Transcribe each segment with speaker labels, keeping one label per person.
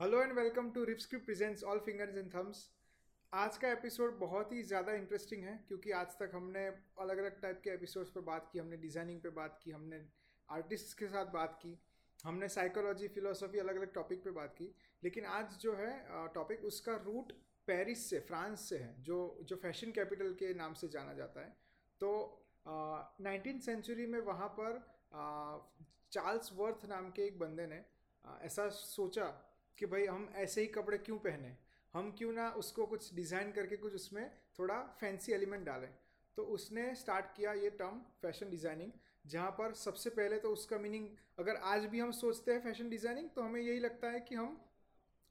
Speaker 1: Hello and welcome to ripscript presents all fingers and thumbs आज का episode बहुत ही ज़्यादा इंटरेस्टिंग है, क्योंकि आज तक हमने अलग अलग टाइप के एपिसोड्स पर बात की, हमने डिज़ाइनिंग पे बात की, हमने आर्टिस्ट के साथ बात की, हमने साइकोलॉजी फिलोसफी अलग अलग टॉपिक पे बात की। लेकिन आज जो है टॉपिक उसका रूट पेरिस से फ्रांस से है, जो जो फ़ैशन कैपिटल के नाम से जाना जाता है। तो नाइनटीन सेंचुरी में वहाँ पर चार्ल्स वर्थ नाम के एक बंदे ने ऐसा सोचा कि भाई हम ऐसे ही कपड़े क्यों पहने? हम क्यों ना उसको कुछ डिज़ाइन करके कुछ उसमें थोड़ा फैंसी एलिमेंट डालें? तो उसने स्टार्ट किया ये टर्म फ़ैशन डिज़ाइनिंग जहाँ पर सबसे पहले तो उसका मीनिंग अगर आज भी हम सोचते हैं फ़ैशन डिज़ाइनिंग तो हमें यही लगता है कि हम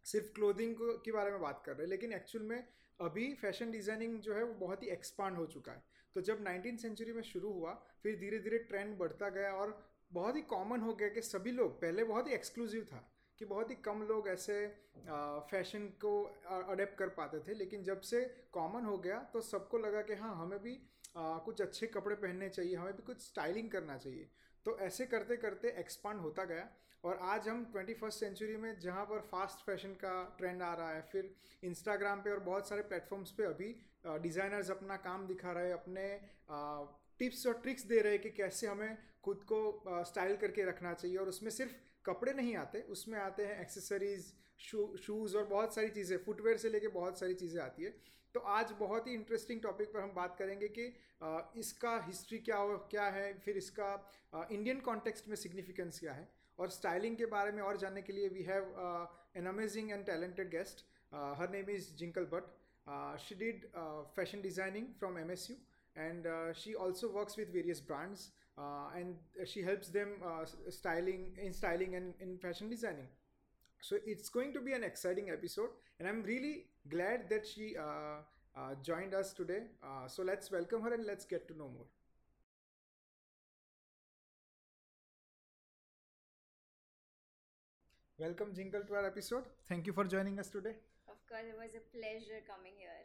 Speaker 1: सिर्फ़ क्लोथिंग के बारे में बात कर रहे हैं, लेकिन एक्चुअल में अभी फ़ैशन डिज़ाइनिंग जो है वो बहुत ही एक्सपांड हो चुका है। तो जब नाइनटीन सेंचुरी में शुरू हुआ, फिर धीरे धीरे ट्रेंड बढ़ता गया और बहुत ही कॉमन हो गया कि सभी लोग, पहले बहुत ही एक्सक्लूसिव था कि बहुत ही कम लोग ऐसे फ़ैशन को अडेप्ट कर पाते थे लेकिन जब से कॉमन हो गया तो सबको लगा कि हाँ हमें भी आ, कुछ अच्छे कपड़े पहनने चाहिए हमें भी कुछ स्टाइलिंग करना चाहिए। तो ऐसे करते करते एक्सपांड होता गया और आज हम ट्वेंटी फ़र्स्ट सेंचुरी में जहाँ पर फास्ट फ़ैशन का ट्रेंड आ रहा है फिर इंस्टाग्राम पे और बहुत सारे प्लेटफॉर्म्स पे अभी डिज़ाइनर्स अपना काम दिखा रहे हैं अपने टिप्स और ट्रिक्स दे रहे हैं कि कैसे हमें खुद को स्टाइल करके रखना चाहिए और उसमें सिर्फ़ कपड़े नहीं आते उसमें आते हैं एक्सेसरीज शू शूज़ और बहुत सारी चीज़ें फुटवेयर से लेके बहुत सारी चीज़ें आती है। तो आज बहुत ही इंटरेस्टिंग टॉपिक पर हम बात करेंगे कि इसका हिस्ट्री क्या हो क्या है फिर इसका इंडियन कॉन्टेक्स्ट में सिग्निफिकेंस क्या है? और स्टाइलिंग के बारे में और जानने के लिए we have an amazing and talented guest her name is Jinkal Bhatt she did fashion designing from M S U she also works with various brands. uh, and she helps them uh, styling in styling and in fashion designing. So it's going to be an exciting episode and i'm really glad that she uh, uh, joined us today. Uh, so let's welcome her and let's get to know more. Welcome Jinkle to our episode. Thank you for joining us today.
Speaker 2: Of course it was a pleasure coming here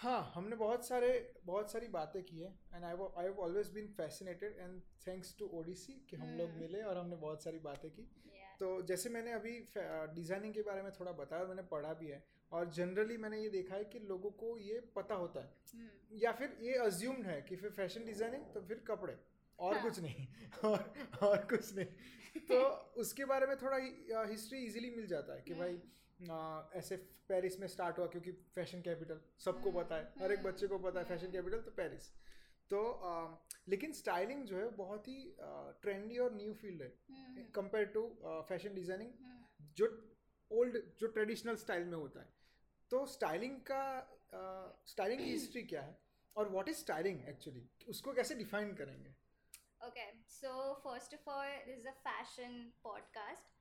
Speaker 1: हाँ हमने बहुत सारे बहुत सारी बातें की है and I I have always been fascinated and thanks to Odyssey कि हम लोग hmm. मिले और हमने बहुत सारी बातें की
Speaker 2: yeah.
Speaker 1: तो जैसे मैंने अभी डिज़ाइनिंग के बारे में थोड़ा बताया मैंने पढ़ा भी है और जनरली मैंने ये देखा है कि लोगों को ये पता होता है hmm. या फिर ये अज्यूम्ड है कि फिर फ़ैशन डिज़ाइनिंग तो फिर कपड़े और हाँ. कुछ नहीं और और कुछ नहीं तो उसके बारे में थोड़ा हिस्ट्री इजीली मिल जाता है कि hmm. भाई ऐसे पेरिस में स्टार्ट हुआ क्योंकि फ़ैशन कैपिटल सबको पता है हर एक बच्चे को पता है फ़ैशन कैपिटल तो पेरिस तो लेकिन स्टाइलिंग जो है बहुत ही ट्रेंडी और न्यू फ़ील्ड है कंपेयर टू फ़ैशन डिज़ाइनिंग जो ओल्ड जो ट्रेडिशनल स्टाइल में होता है. तो स्टाइलिंग का स्टाइलिंग की हिस्ट्री क्या है और व्हाट इज़ स्टाइलिंग एक्चुअली उसको कैसे डिफाइन करेंगे?
Speaker 2: Okay so first of all this is a fashion podcast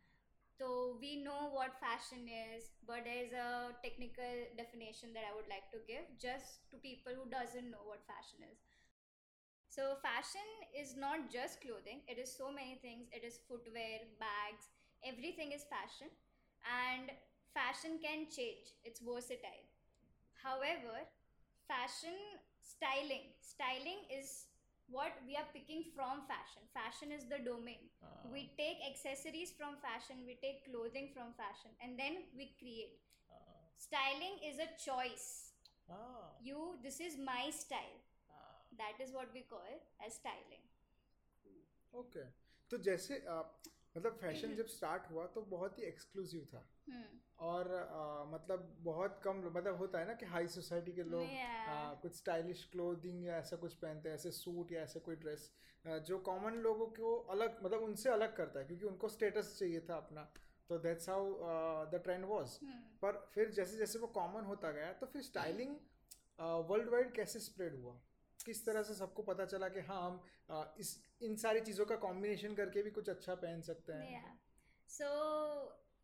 Speaker 2: So we know what fashion is, but there's a technical definition that I would like to give just to people who doesn't know what fashion is. So fashion is not just clothing, it is so many things. It is footwear, bags, everything is fashion and fashion can change. It's versatile. However, fashion styling, styling is what we are picking from fashion fashion is the domain uh. we take accessories from fashion we take clothing from fashion and then we create uh. styling is a choice uh. you this is my style that is what we call as styling
Speaker 1: okay तो जैसे मतलब fashion जब start हुआ तो बहुत ही exclusive था। हम्म। और आ, मतलब बहुत कम मतलब होता है ना कि हाई सोसाइटी के लोग आ, कुछ स्टाइलिश क्लोथिंग या ऐसा कुछ पहनते हैं ऐसे सूट या ऐसे कोई ड्रेस जो कॉमन लोगों को अलग मतलब उनसे अलग करता है क्योंकि उनको स्टेटस चाहिए था अपना। तो that's how the trend was पर फिर जैसे जैसे वो कॉमन होता गया तो फिर स्टाइलिंग वर्ल्ड वाइड कैसे स्प्रेड हुआ? किस तरह से सबको पता चला कि हाँ हम इस इन सारी चीज़ों का कॉम्बिनेशन करके भी कुछ अच्छा पहन सकते हैं?
Speaker 2: So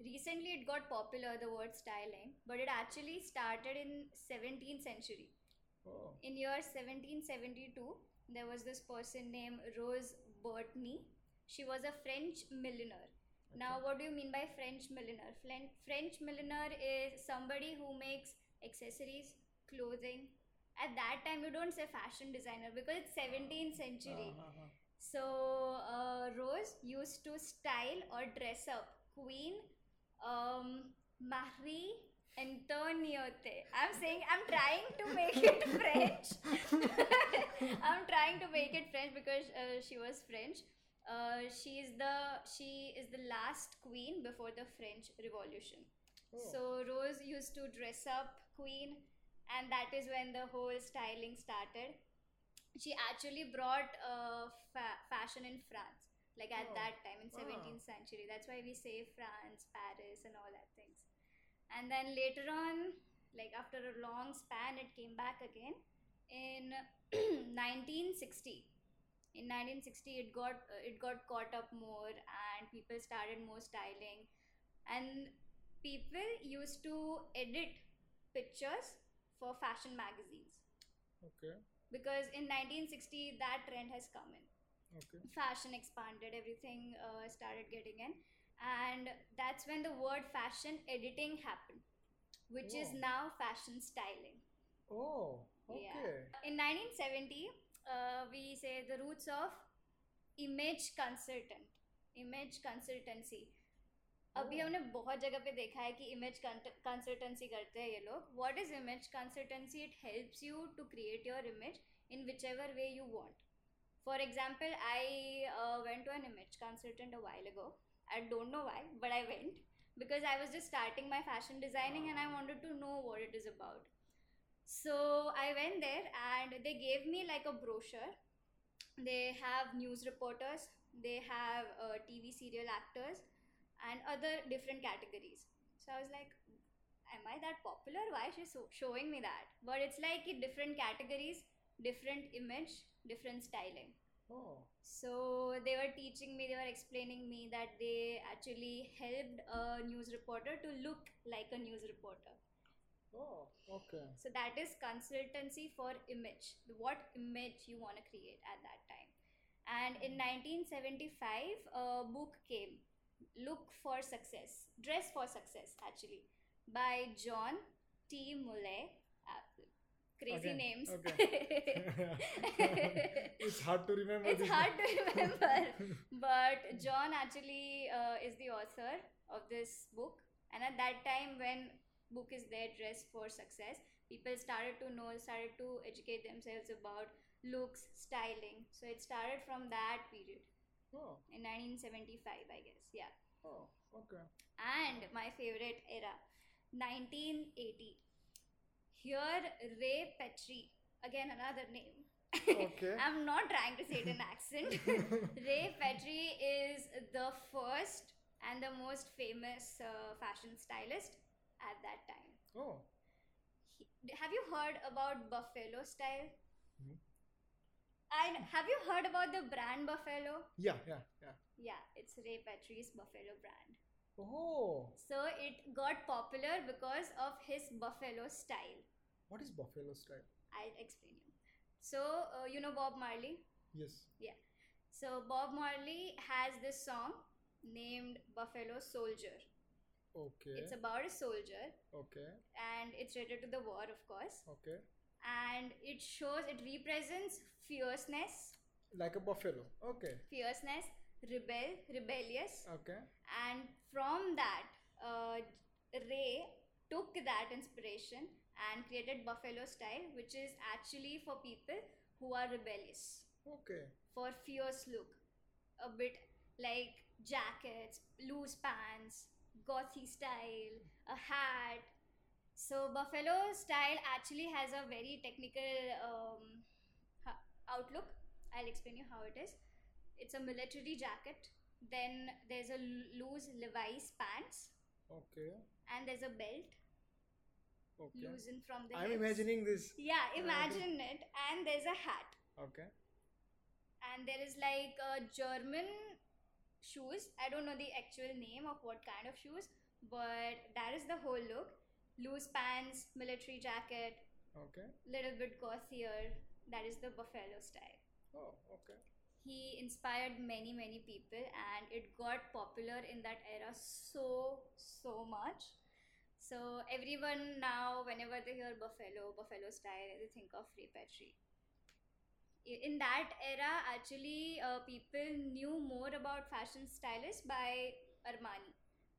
Speaker 2: recently it got popular the word styling but it actually started in seventeen century in your seventeen seventy two there was this person name Rose Bertin she was a French milliner now what do mean by French milliner French milliner is somebody who makes accessories clothing at that time you don't say fashion designer because it's 17th century uh-huh. so uh, rose used to style or dress up queen Um, Marie Antoinette. I'm saying I'm trying to make it French. I'm trying to make it French because uh, she was French. Uh, she is the she is the last queen before the French Revolution.
Speaker 1: Oh.
Speaker 2: So Rose used to dress up Queen, and that is when the whole styling started. She actually brought uh, fa- fashion in France, like at
Speaker 1: Oh.
Speaker 2: that time in
Speaker 1: Ah.
Speaker 2: 17th century. That's why we say France, Paris, and all that things. And then later on, like after a long span, it came back again in 1960 in 1960 it got uh, it got caught up more and people started more styling and people used to edit pictures for fashion magazines
Speaker 1: Okay.
Speaker 2: because in 1960 that trend has come in
Speaker 1: Okay.
Speaker 2: fashion expanded everything uh, started getting in and that's when the word fashion editing happened which is
Speaker 1: Oh.
Speaker 2: now fashion styling
Speaker 1: Oh.
Speaker 2: Yeah.
Speaker 1: Okay.
Speaker 2: in 1970 uh, we say the roots of image consultant image consultancy अभी
Speaker 1: Oh.
Speaker 2: हमने बहुत जगह पे देखा है कि image consultancy करते हैं ये लोग what is image consultancy it helps you to create your image in which ever way you want for example I went to an image consultant a while ago I don't know why but I went because I was just starting my fashion designing and I wanted to know what it is about so I went there and they gave me like a brochure they have news reporters they have uh, tv serial actors and other different categories so i was like am i that popular why is she so showing me that but it's like in different categories different image different styling
Speaker 1: Oh.
Speaker 2: so they were teaching me they were explaining me that they actually helped a news reporter to look like a news reporter
Speaker 1: Oh. Okay.
Speaker 2: so that is consultancy for image, what image you want to create at that time. And in hmm. 1975, a book came, Look for Success, Dress for Success, actually, by John T. Molloy. Uh, crazy
Speaker 1: Again,
Speaker 2: names.
Speaker 1: it's hard to remember.
Speaker 2: it's hard to remember. but John actually uh, is the author of this book. And at that time, when book is there, Dress for Success, people started to know, started to educate themselves about looks, styling. So it started from that period
Speaker 1: oh.
Speaker 2: in 1975, I guess. Yeah.
Speaker 1: Oh. Okay.
Speaker 2: And my favorite era, 1980. Here, Ray Petri, again another name.
Speaker 1: Okay.
Speaker 2: I'm not trying to say it in accent. Ray Petri is the first and the most famous uh, fashion stylist at that time.
Speaker 1: oh.
Speaker 2: He, have you heard about Buffalo style? I have you heard about the brand Buffalo?
Speaker 1: Yeah. Yeah. Yeah.
Speaker 2: Yeah, it's Ray Petri's Buffalo brand.
Speaker 1: Oh.
Speaker 2: So it got popular because of his Buffalo style.
Speaker 1: What is Buffalo style?
Speaker 2: I'll explain you. So uh, you know Bob Marley.
Speaker 1: Yes. Yeah.
Speaker 2: So Bob Marley has this song named Buffalo Soldier.
Speaker 1: Okay.
Speaker 2: It's about a soldier
Speaker 1: okay.
Speaker 2: and it's related to the war, of course.
Speaker 1: Okay.
Speaker 2: And it shows, it represents fierceness,
Speaker 1: Like a buffalo. Okay.
Speaker 2: fierceness, rebel, rebellious.
Speaker 1: Okay.
Speaker 2: And from that, uh, Ray took that inspiration and created Buffalo style, which is actually for people who are rebellious.
Speaker 1: Okay.
Speaker 2: for fierce look a bit like jackets loose pants gothy style a hat so buffalo style actually has a very technical um, outlook i'll explain you how it is it's a military jacket then there's a loose levi's pants
Speaker 1: Okay.
Speaker 2: and there's a belt
Speaker 1: Okay.
Speaker 2: loosened from the
Speaker 1: I'm
Speaker 2: hips.
Speaker 1: imagining this.
Speaker 2: yeah uh, imagine it and there's a hat
Speaker 1: Okay.
Speaker 2: and there is like a German shoes. I don't know the actual name of what kind of shoes, but that is the whole look. Loose pants, military jacket,
Speaker 1: Okay.
Speaker 2: little bit gothier. That is the buffalo style.
Speaker 1: Oh. Okay.
Speaker 2: He inspired many many people, and it got popular in that era so so much. So everyone now, whenever they hear buffalo, buffalo style, they think of Ray Petri in that era actually uh, people knew more about fashion stylists by armani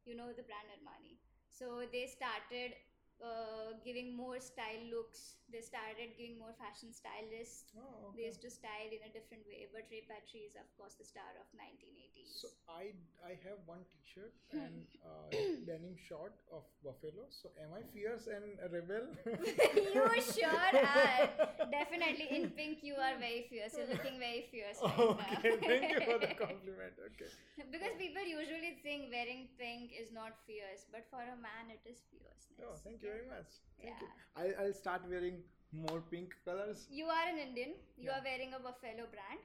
Speaker 2: you know the brand Armani. So they started uh, giving more style looks. They started giving more fashion stylists.
Speaker 1: Oh,
Speaker 2: They used to style in a different way. But Ray Petri is, of course, the star of 1980s.
Speaker 1: So I I have one T-shirt and uh, denim short of Buffalo. So am I fierce and a rebel?
Speaker 2: you sure are. Definitely in pink, you are very fierce. You're looking very fierce right
Speaker 1: okay,
Speaker 2: now.
Speaker 1: thank you for the compliment. Okay.
Speaker 2: because people usually think wearing pink is not fierce, but for a man, it is fierceness.
Speaker 1: Oh, thank you very much. Thank you.
Speaker 2: Yeah.
Speaker 1: I, I'll start wearing more pink colors.
Speaker 2: You are an Indian. You
Speaker 1: Yeah.
Speaker 2: are wearing a Buffalo brand.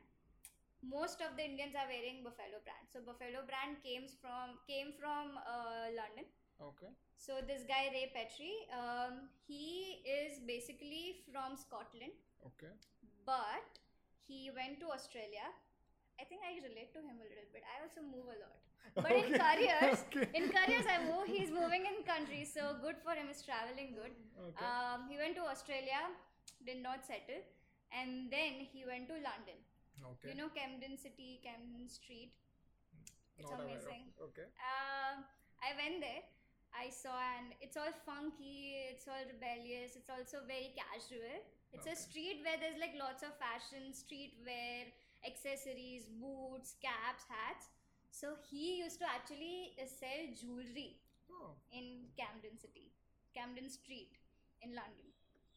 Speaker 2: Most of the Indians are wearing Buffalo brand. So Buffalo brand came from came from uh, London.
Speaker 1: Okay.
Speaker 2: So this guy Ray Petrie, um, he is basically from Scotland,
Speaker 1: Okay.
Speaker 2: but he went to Australia. I think I relate to him a little bit. I also move a lot. But in
Speaker 1: Okay,
Speaker 2: careers,
Speaker 1: okay.
Speaker 2: in careers I move. He's moving in countries, so good for him. He's traveling good.
Speaker 1: Okay.
Speaker 2: Um, he went to Australia, did not settle, and then he went to London.
Speaker 1: okay.
Speaker 2: You know Camden City, Camden Street. It's
Speaker 1: Not
Speaker 2: amazing.
Speaker 1: Okay.
Speaker 2: Um, I went there. I saw, and it's all funky. It's all rebellious. It's also very casual. It's a street where there's like lots of fashion, streetwear, accessories, boots, caps, hats. So he used to actually uh, sell jewelry
Speaker 1: Oh.
Speaker 2: in Camden City, Camden Street in London.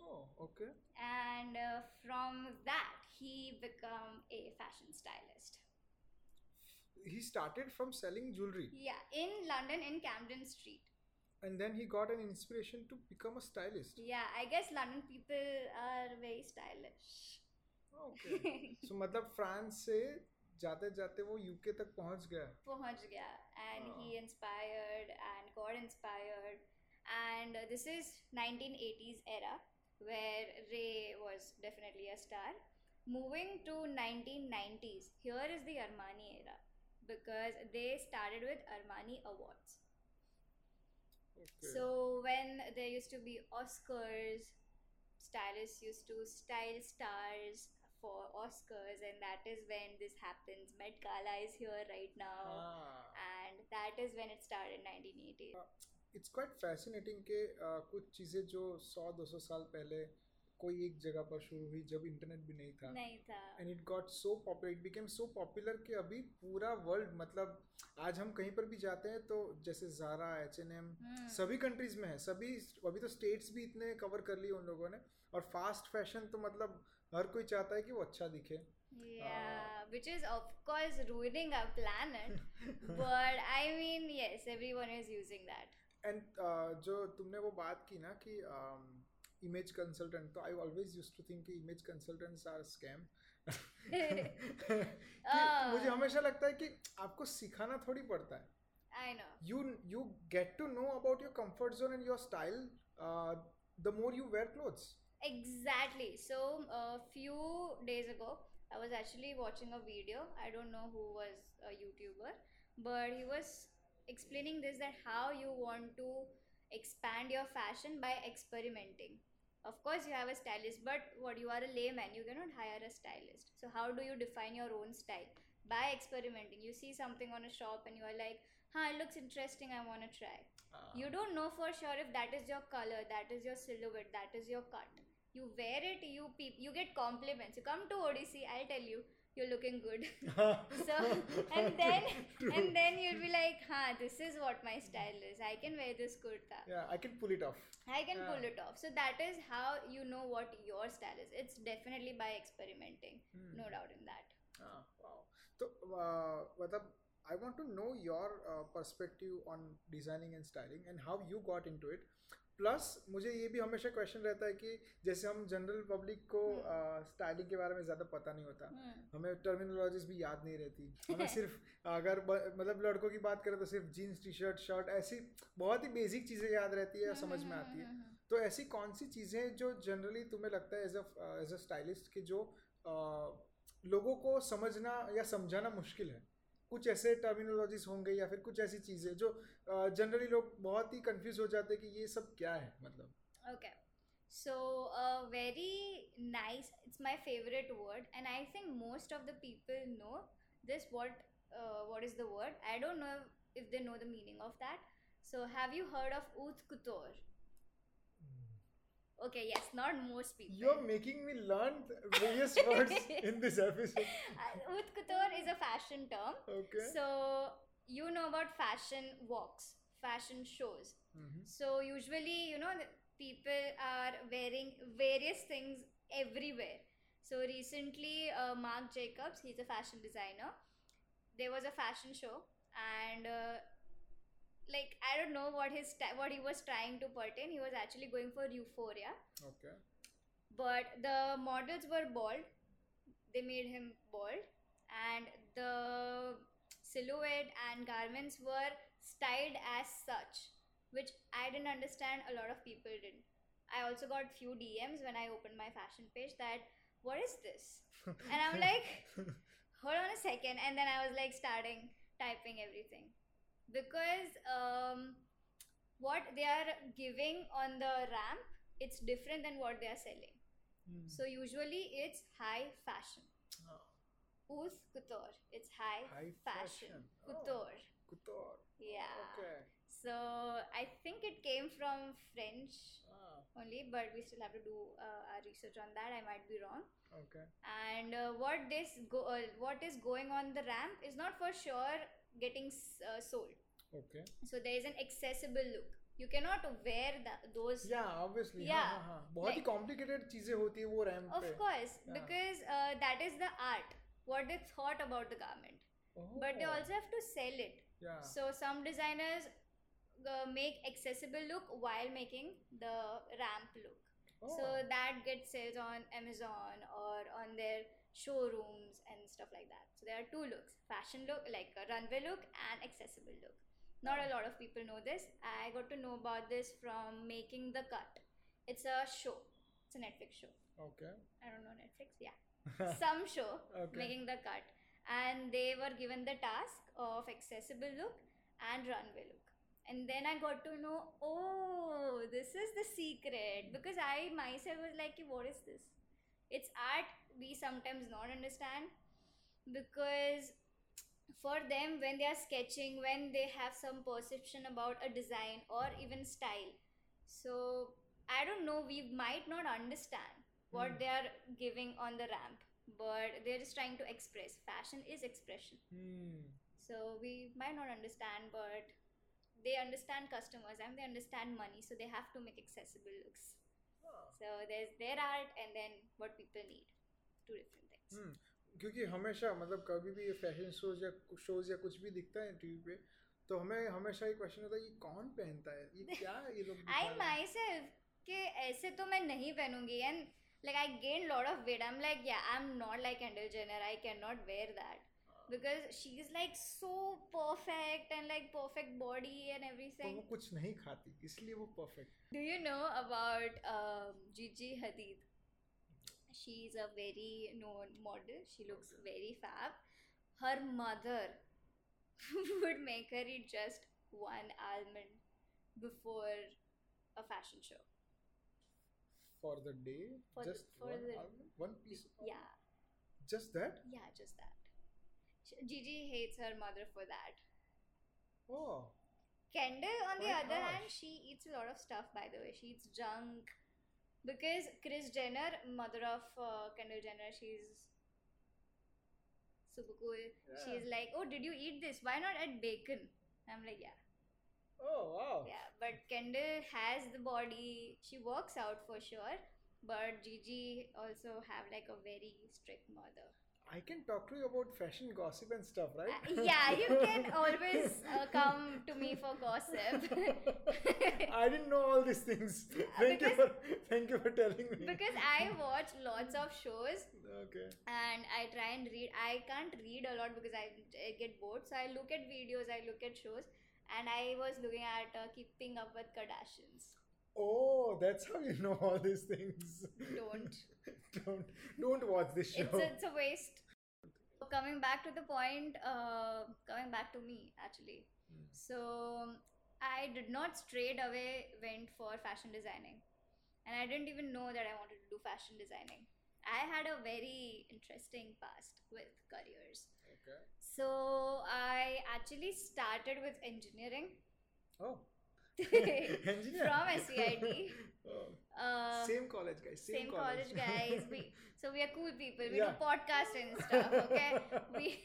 Speaker 1: Oh. Okay.
Speaker 2: and uh, from that he became a fashion stylist
Speaker 1: He started from selling jewelry,
Speaker 2: yeah in london in camden street
Speaker 1: and then he got an inspiration to become a stylist.
Speaker 2: yeah i guess london people are very stylish
Speaker 1: Okay. so मतलब France से जाते जाते वो UK तक पहुंच गया
Speaker 2: पहुंच गया and
Speaker 1: Oh.
Speaker 2: he inspired and got inspired and uh, this is 1980s era where ray was definitely a star moving to 1990s here is the armani era because they started with armani awards
Speaker 1: Okay.
Speaker 2: So when there used to be Oscars, stylists used to style stars for Oscars, and that is when this happens. Met Gala is here right now,
Speaker 1: हाँ.
Speaker 2: and that is when it started, 1980.
Speaker 1: It's quite fascinating कि कुछ चीज़ें जो 100-200 साल पहले कोई एक जगह पर शुरू हुई जब इंटरनेट भी नहीं था
Speaker 2: नहीं था
Speaker 1: and it got so popular it became so popular कि अभी पूरा वर्ल्ड मतलब आज हम कहीं पर भी जाते हैं तो जैसे जारा एच एन एम. सभी कंट्रीज़ में है सभी अभी तो स्टेट्स भी इतने कवर कर लिए उन लोगों ने और फास्ट फ़ैशन तो मतलब हर कोई चाहता है कि वो अच्छा दिखे।
Speaker 2: Yeah, which is of course ruining our planet. but I mean, yes, everyone is using that.
Speaker 1: And uh, जो तुमने वो बात की ना कि um, इमेज कंसल्टेंट तो I always use to think image consultants are
Speaker 2: scam
Speaker 1: मुझे हमेशा लगता है कि आपको सिखाना थोड़ी पड़ता है।
Speaker 2: I know
Speaker 1: you you get to know about your comfort zone and your style the more you wear clothes
Speaker 2: Exactly. So a few days ago, I was actually watching a video. I don't know who was a YouTuber, but he was explaining this that how you want to expand your fashion by experimenting. Of course, you have a stylist, but what you are a layman, you cannot hire a stylist. So how do you define your own style? By experimenting. You see something on a shop and you are like, huh, it looks interesting, I want to try ah. you don't know for sure if that is your color that is your silhouette that is your cut you wear it you pe- you get compliments. You come to odissi i'll tell you you're looking good. So and then and then you'll be like huh this is what my style is. I can wear this kurta.
Speaker 1: Yeah i can pull it off.
Speaker 2: I can
Speaker 1: yeah.
Speaker 2: pull it off. So that is how you know what your style is. It's definitely by experimenting.
Speaker 1: Hmm.
Speaker 2: no doubt in that.
Speaker 1: Ah, wow. So uh, i want to know your uh, perspective on designing and styling and how you got into it. Plus मुझे ये भी हमेशा question रहता है कि जैसे हम general public को स्टाइलिंग के बारे में ज़्यादा पता नहीं होता।
Speaker 2: Hmm.
Speaker 1: हमें टर्मिनोलॉजीज भी याद नहीं रहती। हमें सिर्फ़ अगर मतलब लड़कों की बात करें तो सिर्फ़ जीन्स टी शर्ट शर्ट ऐसी बहुत ही बेसिक चीज़ें याद रहती है समझ में आती है। तो ऐसी कौन सी चीज़ें जो जनरली तुम्हें लगता है as a as a stylist कि जो लोगों को समझना या समझाना मुश्किल है? कुछ ऐसे टर्मिनोलॉजीज होंगे या फिर कुछ ऐसी चीज़ें जो जनरली लोग बहुत ही कंफ्यूज हो जाते हैं कि ये सब क्या है मतलब।
Speaker 2: Okay so very nice it's my favourite word and I think most of the people know this what what is the word I don't know if they know the meaning of that so have you heard of haute couture Okay, yes, not most people.
Speaker 1: You're making me learn various words in this episode.
Speaker 2: Uh, Couture is a fashion term.
Speaker 1: Okay.
Speaker 2: So, you know about fashion walks, fashion shows.
Speaker 1: Mhm.
Speaker 2: So, usually, you know, people are wearing various things everywhere. So, recently, uh, Marc Jacobs, he's a fashion designer, there was a fashion show, and uh, like I don't know what his what he was trying to pertain. He was actually going for euphoria,
Speaker 1: Okay.
Speaker 2: but the models were bald. They made him bald, and the silhouette and garments were styled as such, which I didn't understand. A lot of people didn't. I also got few DMs when I opened my fashion page that what is this? And I'm like, hold on a second, and then I was like starting typing everything because um, what they are giving on the ramp it's different than what they are selling.
Speaker 1: Hmm.
Speaker 2: So usually it's high fashion. Haute couture. It's high,
Speaker 1: High
Speaker 2: fashion.
Speaker 1: fashion. Oh.
Speaker 2: Couture.
Speaker 1: couture.
Speaker 2: Yeah.
Speaker 1: Okay.
Speaker 2: So I think it came from French
Speaker 1: Ah,
Speaker 2: only, but we still have to do uh, our research on that. I might be wrong.
Speaker 1: okay.
Speaker 2: And uh, what this go uh, what is going on the ramp is not for sure getting s- uh, sold.
Speaker 1: Okay.
Speaker 2: So there is an accessible look. You cannot wear the, those.
Speaker 1: Yeah, obviously.
Speaker 2: Yeah.
Speaker 1: हाँ, हाँ, हाँ. बहुत ही
Speaker 2: Like-
Speaker 1: complicated चीजें होती है वो ramp
Speaker 2: Of
Speaker 1: पे.
Speaker 2: course,
Speaker 1: Yeah.
Speaker 2: because uh, that is the art. What they thought about the garment. But they
Speaker 1: Oh.
Speaker 2: also have to sell it.
Speaker 1: Yeah.
Speaker 2: So some designers uh, make accessible look while making the ramp look.
Speaker 1: Oh.
Speaker 2: So that gets sales on Amazon or on their showrooms and stuff like that. So there are two looks: fashion look, like a runway look, and accessible look. Not a lot of people know this. I got to know about this from making the cut. It's a show. It's a Netflix show.
Speaker 1: Okay.
Speaker 2: I don't know Netflix. Yeah, some show
Speaker 1: Okay.
Speaker 2: making the cut, and they were given the task of accessible look and runway look. And then I got to know, oh, this is the secret because I myself was like, what is this? It's art we sometimes not understand because for them when they are sketching when they have some perception about a design or even style so i don't know we might not understand what
Speaker 1: Hmm.
Speaker 2: they are giving on the ramp but they're just trying to express fashion is expression
Speaker 1: Hmm.
Speaker 2: so we might not understand but they understand customers and they understand money so they have to make accessible looks
Speaker 1: Ah.
Speaker 2: so there's their art and then what people need to different things
Speaker 1: क्योंकि हमेशा मतलब कभी भी ये fashion shows या shows या कुछ भी दिखता है टीवी पे तो हमें हमेशा ये क्वेश्चन होता है ये कौन पहनता है? ये क्या ये लोग आई माई
Speaker 2: सेल्फ कि ऐसे तो मैं नहीं पहनूँगी and like I gain lot of weight I am like या I am not like Kendall Jenner I can not wear that because she is like so perfect and like perfect body and everything
Speaker 1: वो कुछ नहीं खाती इसलिए वो perfect
Speaker 2: do you know about Gigi Hadid she's a very known model she looks okay. very fab her mother would make her eat just one almond before a fashion show
Speaker 1: for the day
Speaker 2: for just
Speaker 1: the,
Speaker 2: one, the,
Speaker 1: almond? one piece
Speaker 2: yeah
Speaker 1: just that
Speaker 2: yeah just that Gigi hates her mother for that.
Speaker 1: Oh.
Speaker 2: Kendall, on Quite
Speaker 1: the
Speaker 2: other
Speaker 1: harsh.
Speaker 2: hand, she eats a lot of stuff, by the way. She eats junk because Kris Jenner, mother of uh, Kendall Jenner, she's super cool. Yeah. She's like, "Oh, did you eat this? Why not add bacon?" I'm like, "Yeah."
Speaker 1: Oh wow.
Speaker 2: Yeah, but Kendall has the body. She works out for sure, but Gigi also have like a very strict mother.
Speaker 1: I can talk to you about fashion gossip and stuff, right?
Speaker 2: Uh, yeah, you can always uh, come to me for gossip.
Speaker 1: I didn't know all these things. Thank you for thank you for telling me.
Speaker 2: because I watch lots of shows
Speaker 1: okay.
Speaker 2: and I try and read. I can't read a lot because I, I get bored. So I look at videos, I look at shows, and I was looking at uh, Keeping Up with Kardashians.
Speaker 1: Oh, that's how you know all these things.
Speaker 2: Don't.
Speaker 1: Don't don't watch this show.
Speaker 2: It's a, it's a waste. Coming back to the point, uh, coming back to me actually.
Speaker 1: Hmm.
Speaker 2: So I did not straight away went for fashion designing, and I didn't even know that I wanted to do fashion designing. I had a very interesting past with careers.
Speaker 1: okay.
Speaker 2: So I actually started with engineering.
Speaker 1: Oh. engineer
Speaker 2: from SCID.
Speaker 1: oh.
Speaker 2: uh,
Speaker 1: same college guys. Same,
Speaker 2: same college. guys. We so we are cool people. We
Speaker 1: yeah.
Speaker 2: do podcast and stuff. Okay. we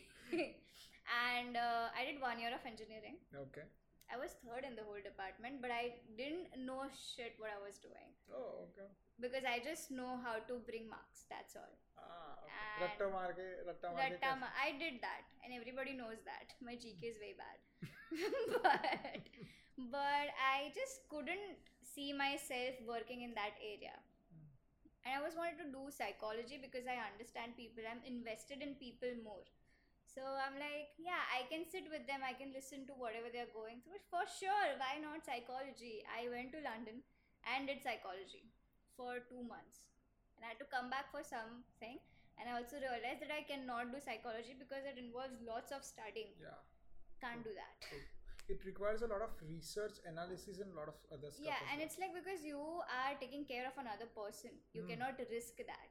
Speaker 2: and uh, I did one year of engineering.
Speaker 1: Okay.
Speaker 2: I was third in the whole department, but I didn't know shit what I was doing.
Speaker 1: Oh, okay.
Speaker 2: Because I just know how to bring marks. That's all.
Speaker 1: Ah, okay. Ratta marke, ratta marke
Speaker 2: ratta ma- I did that, and everybody knows that. My GK is way bad, but but I just couldn't see myself working in that area. And I was wanted to do psychology because I understand people. I'm invested in people more. So I'm like, yeah, I can sit with them. I can listen to whatever they're going through. For sure, why not psychology? I went to London and did psychology for two months, and I had to come back for something. And I also realized that I cannot do psychology because it involves lots of studying.
Speaker 1: Yeah.
Speaker 2: Can't do that.
Speaker 1: It requires a lot of research, analysis, and a lot of other stuff.
Speaker 2: Yeah, and
Speaker 1: well.
Speaker 2: it's like because you are taking care of another person, you
Speaker 1: Hmm.
Speaker 2: cannot risk that.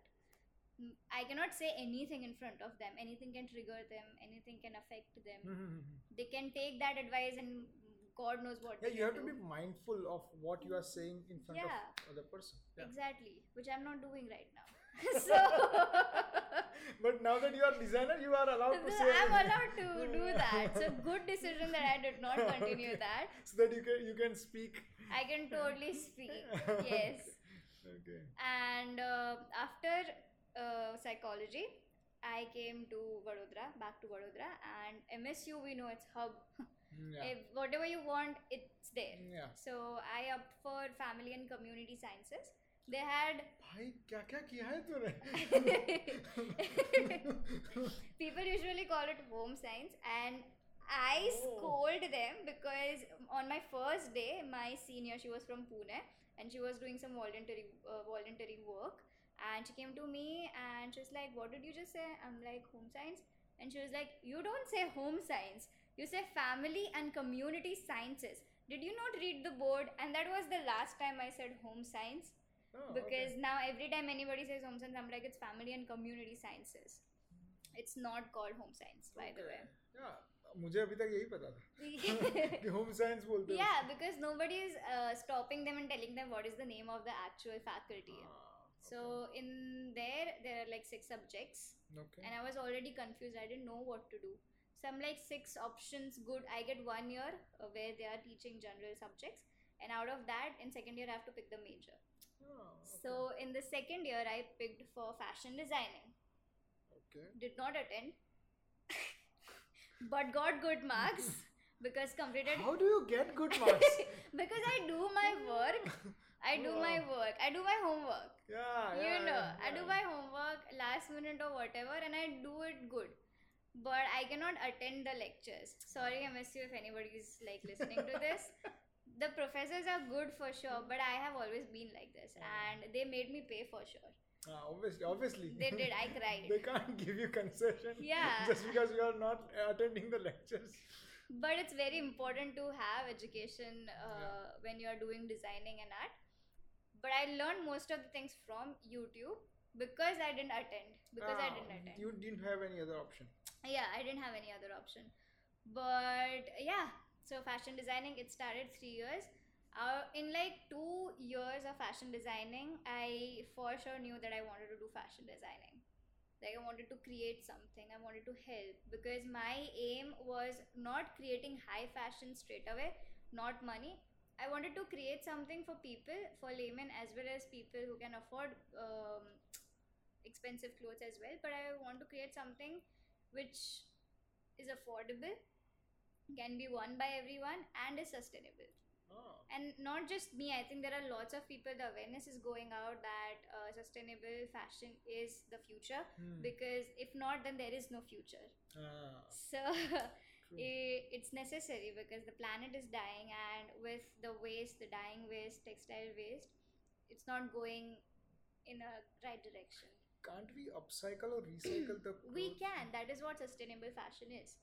Speaker 2: Mm, I cannot say anything in front of them. Anything can trigger them. Anything can affect them.
Speaker 1: Hmm, hmm, hmm, hmm.
Speaker 2: They can take that advice, and God knows what.
Speaker 1: Yeah, you have to be mindful of what you are saying in front
Speaker 2: Yeah.
Speaker 1: of other person. Yeah.
Speaker 2: Exactly, which I'm not doing right now. so
Speaker 1: But now that you are designer, you are allowed to say.
Speaker 2: I'm allowed to do that. So good decision that I did not continue
Speaker 1: Okay.
Speaker 2: that.
Speaker 1: So that you can you can speak.
Speaker 2: I can totally speak. Yes.
Speaker 1: Okay.
Speaker 2: And uh, after uh, psychology, I came to Vadodara, back to Vadodara, and MSU we know it's hub.
Speaker 1: Mm, Yeah.
Speaker 2: If whatever you want, it's there.
Speaker 1: Yeah.
Speaker 2: So I opted for family and community sciences They had
Speaker 1: भाई क्या क्या किया है तूने?
Speaker 2: people usually call it home science, and I
Speaker 1: Oh.
Speaker 2: scold them because on my first day, my senior, she was from Pune, and she was doing some voluntary uh, voluntary work, and she came to me and she was like, "What did you just say?" I'm like, "Home science," and she was like, "You don't say home science. You say family and community sciences." Did you not read the board? And that was the last time I said home science
Speaker 1: Oh,
Speaker 2: because
Speaker 1: okay.
Speaker 2: now every time anybody says home science, I'm like, it's family and community sciences. It's not called home science, by the way.
Speaker 1: Okay. Yeah. मुझे अभी तक यही पता था
Speaker 2: yeah,
Speaker 1: कि home science बोलते हैं
Speaker 2: because nobody is uh, stopping them and telling them what is the name of the actual faculty.
Speaker 1: उसको. Ah,
Speaker 2: So in there, there are like six subjects,
Speaker 1: okay.
Speaker 2: and I was already confused. I didn't know what to do. So I'm like six options. Good. I get one year uh, where they are teaching general subjects, and out of that, in second year, I have to pick the major.
Speaker 1: Ah, okay.
Speaker 2: So in the second year, I picked for fashion designing.
Speaker 1: okay.
Speaker 2: Did not attend, but got good marks because completed.
Speaker 1: How do you get good marks?
Speaker 2: because I do my work. I do my work. I do my homework.
Speaker 1: yeah,
Speaker 2: you
Speaker 1: yeah,
Speaker 2: know,
Speaker 1: yeah,
Speaker 2: I do my homework last minute or whatever, and I do it good. But I cannot attend the lectures. Sorry, I miss you if anybody is like listening to this. The professors are good for sure, but I have always been like this, and they made me pay for sure.
Speaker 1: Ah, obviously, obviously.
Speaker 2: They did. I cried.
Speaker 1: they can't give you concession.
Speaker 2: Yeah.
Speaker 1: Just because you are not attending the lectures.
Speaker 2: but it's very important to have education uh,
Speaker 1: Yeah.
Speaker 2: when you are doing designing and art but i learned most of the things from youtube because i didn't attend because i
Speaker 1: Ah,
Speaker 2: didn't attend
Speaker 1: You didn't have any other option.
Speaker 2: yeah i didn't have any other option but yeah so fashion designing it started three years. Uh, in like two years of fashion designing i for sure knew that i wanted to do fashion designing. Like i wanted to create something. I wanted to help because my aim was not creating high fashion straight away not money. I wanted to create something for people for laymen as well as people who can afford um, expensive clothes as well. But i want to create something which is affordable can be worn by everyone and is sustainable.
Speaker 1: Ah,
Speaker 2: and not just me i think there are lots of people the awareness is going out that uh, sustainable fashion is the future
Speaker 1: hmm.
Speaker 2: because if not then there is no future.
Speaker 1: Ah,
Speaker 2: so
Speaker 1: true.
Speaker 2: i- it's necessary because the planet is dying and with the waste the dying waste textile waste it's not going in a right direction.
Speaker 1: Can't we upcycle or recycle the
Speaker 2: we can. That is what sustainable fashion is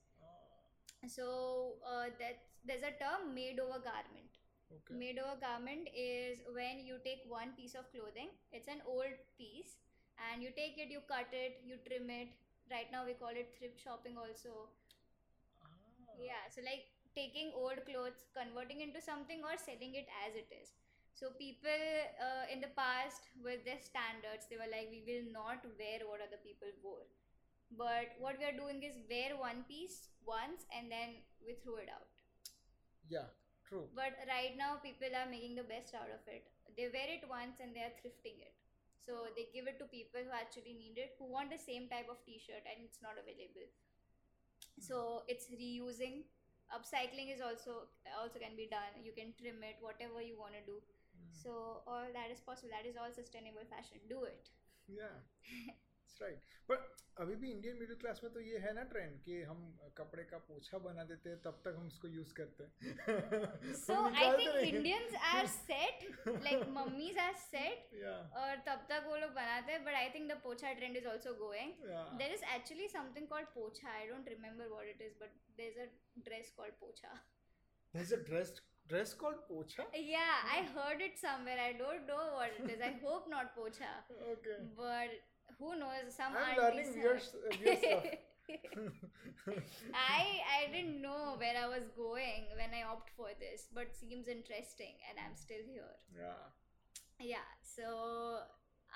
Speaker 2: so uh, that there's a term made over garment
Speaker 1: okay.
Speaker 2: made over garment is when you take one piece of clothing it's an old piece and you take it you cut it you trim it right now we call it thrift shopping also
Speaker 1: Ah,
Speaker 2: yeah so like taking old clothes, converting into something, or selling it as it is. So people uh, in the past, with their standards, they were like, we will not wear what other people wore. But what we are doing is wear one piece once and then we throw it out.
Speaker 1: Yeah, true.
Speaker 2: But right now, people are making the best out of it. They wear it once and they are thrifting it. So they give it to people who actually need it, who want the same type of T-shirt and it's not available. Hmm. So it's reusing. Upcycling is also also can be done. You can trim it, whatever you want to do. Hmm. So all that is possible. That is all sustainable fashion. Do it.
Speaker 1: Yeah, right पर अभी भी Indian middle class में तो ये है ना trend कि हम कपड़े का पोछा बना देते हैं तब तक हम उसको यूज़ करते हैं।
Speaker 2: So I think Indians are set like mummies are set और तब तक वो लोग बनाते हैं but I think the pocha trend is also going there is actually something called pocha I don't remember what it is but there is a dress called pocha.
Speaker 1: There is a dress dress called pocha
Speaker 2: yeah i heard it somewhere i don't know what it is i hope not pocha
Speaker 1: okay.
Speaker 2: But who knows? Some
Speaker 1: I'm learning weird, weird stuff.
Speaker 2: I I didn't know where I was going when I opt for this, but seems interesting, and I'm still here.
Speaker 1: yeah.
Speaker 2: Yeah. So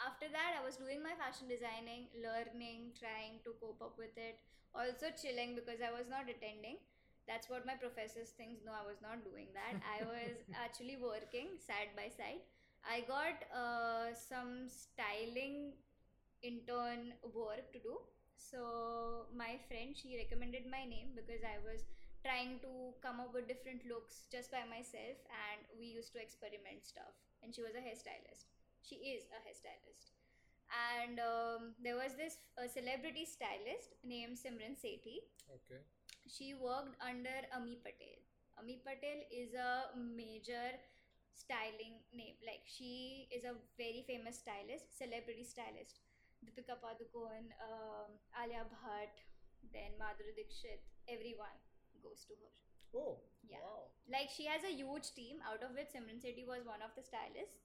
Speaker 2: after that, I was doing my fashion designing, learning, trying to cope up with it. Also chilling because I was not attending. That's what my professors think. No, I was not doing that. I was actually working side by side. I got uh, some styling intern work to do. So my friend she recommended my name because I was trying to come up with different looks just by myself and we used to experiment stuff. And she was a hairstylist. She is a hairstylist. And um, there was this uh, celebrity stylist named simran sethi.
Speaker 1: Okay.
Speaker 2: she worked under ami patel. Ami patel is a major styling name. Like she is a very famous stylist celebrity stylist deepika padukone um, alia bhatt then madhuri dixit everyone goes to her
Speaker 1: Oh.
Speaker 2: Yeah.
Speaker 1: Wow.
Speaker 2: like she has a huge team out of which Simran Sethi was one of the stylists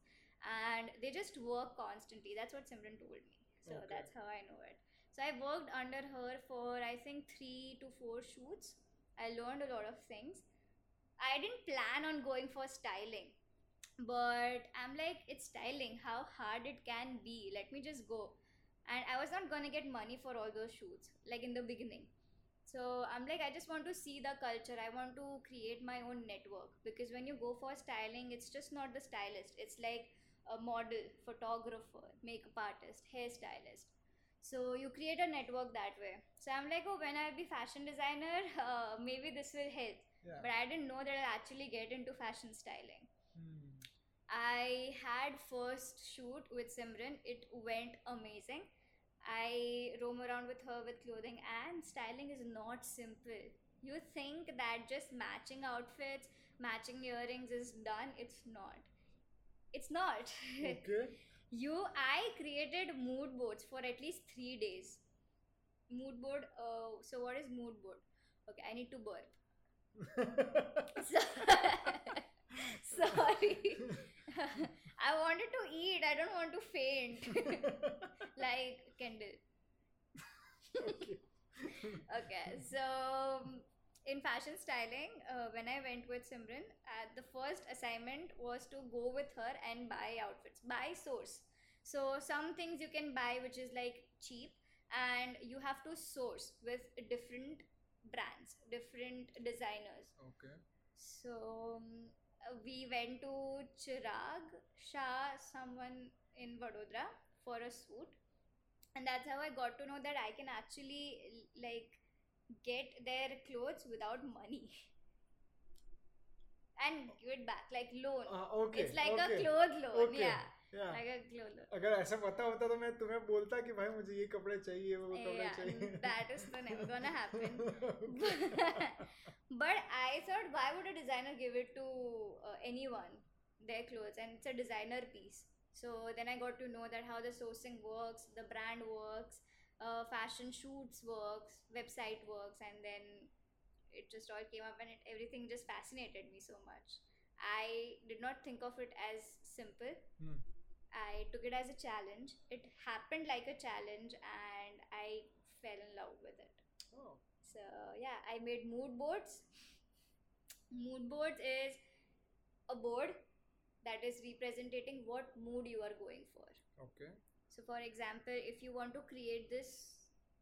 Speaker 2: and they just work constantly that's what Simran told me so
Speaker 1: Okay.
Speaker 2: that's how I know it so I worked under her for I think 3 to 4 shoots I learned a lot of things I didn't plan on going for styling but I'm like it's styling how hard it can be let me just go and I was not gonna get money for all those shoots like in the beginning so I'm like, I just want to see the culture. I want to create my own network because when you go for styling, it's just not the stylist. It's like a model, photographer, makeup artist, hairstylist. So you create a network that way. So I'm like, oh, when I'll be fashion designer, uh, maybe this will help.
Speaker 1: Yeah.
Speaker 2: But I didn't know that I'll actually get into fashion styling. I had first shoot with Simran. It went amazing. I roam around with her with clothing and styling is not simple. You think that just matching outfits, matching earrings is done. It's not. It's not.
Speaker 1: Okay.
Speaker 2: you I created mood boards for at least 3 days. Mood board uh, so what is mood board? Okay, I need to burp. So- Sorry. I wanted to eat. I don't want to faint. like Kendall.
Speaker 1: okay.
Speaker 2: Okay, so um, in fashion styling, uh, when I went with Simran, uh, the first assignment was to go with her and buy outfits, buy source. So some things you can buy which is like cheap, and you have to source with different brands, different designers.
Speaker 1: Okay.
Speaker 2: So um, we went to Chirag Shah, someone in Vadodara, for a suit, and that's how I got to know that I can actually like get their clothes without money and give it back like loan.
Speaker 1: Ah, okay.
Speaker 2: it's like
Speaker 1: okay.
Speaker 2: a clothes loan,
Speaker 1: Okay.
Speaker 2: yeah,
Speaker 1: अगर ऐसा पता होता तो मैं तुम्हें बोलता कि भाई मुझे ये कपड़े चाहिए वो कपड़े चाहिए।
Speaker 2: But I thought give it to anyone their cloth and it's a designer piece so then I got to know that how the sourcing works the brand works fashion shoots works website works and then it just all came up and everything just fascinated me so much I did not think of it as simple I took it as a challenge. It happened like a challenge, and I fell in love with it.
Speaker 1: Oh,
Speaker 2: So yeah, I made mood boards. mood boards is a board that is representing what mood you are going for
Speaker 1: Okay.
Speaker 2: so for example if you want to create this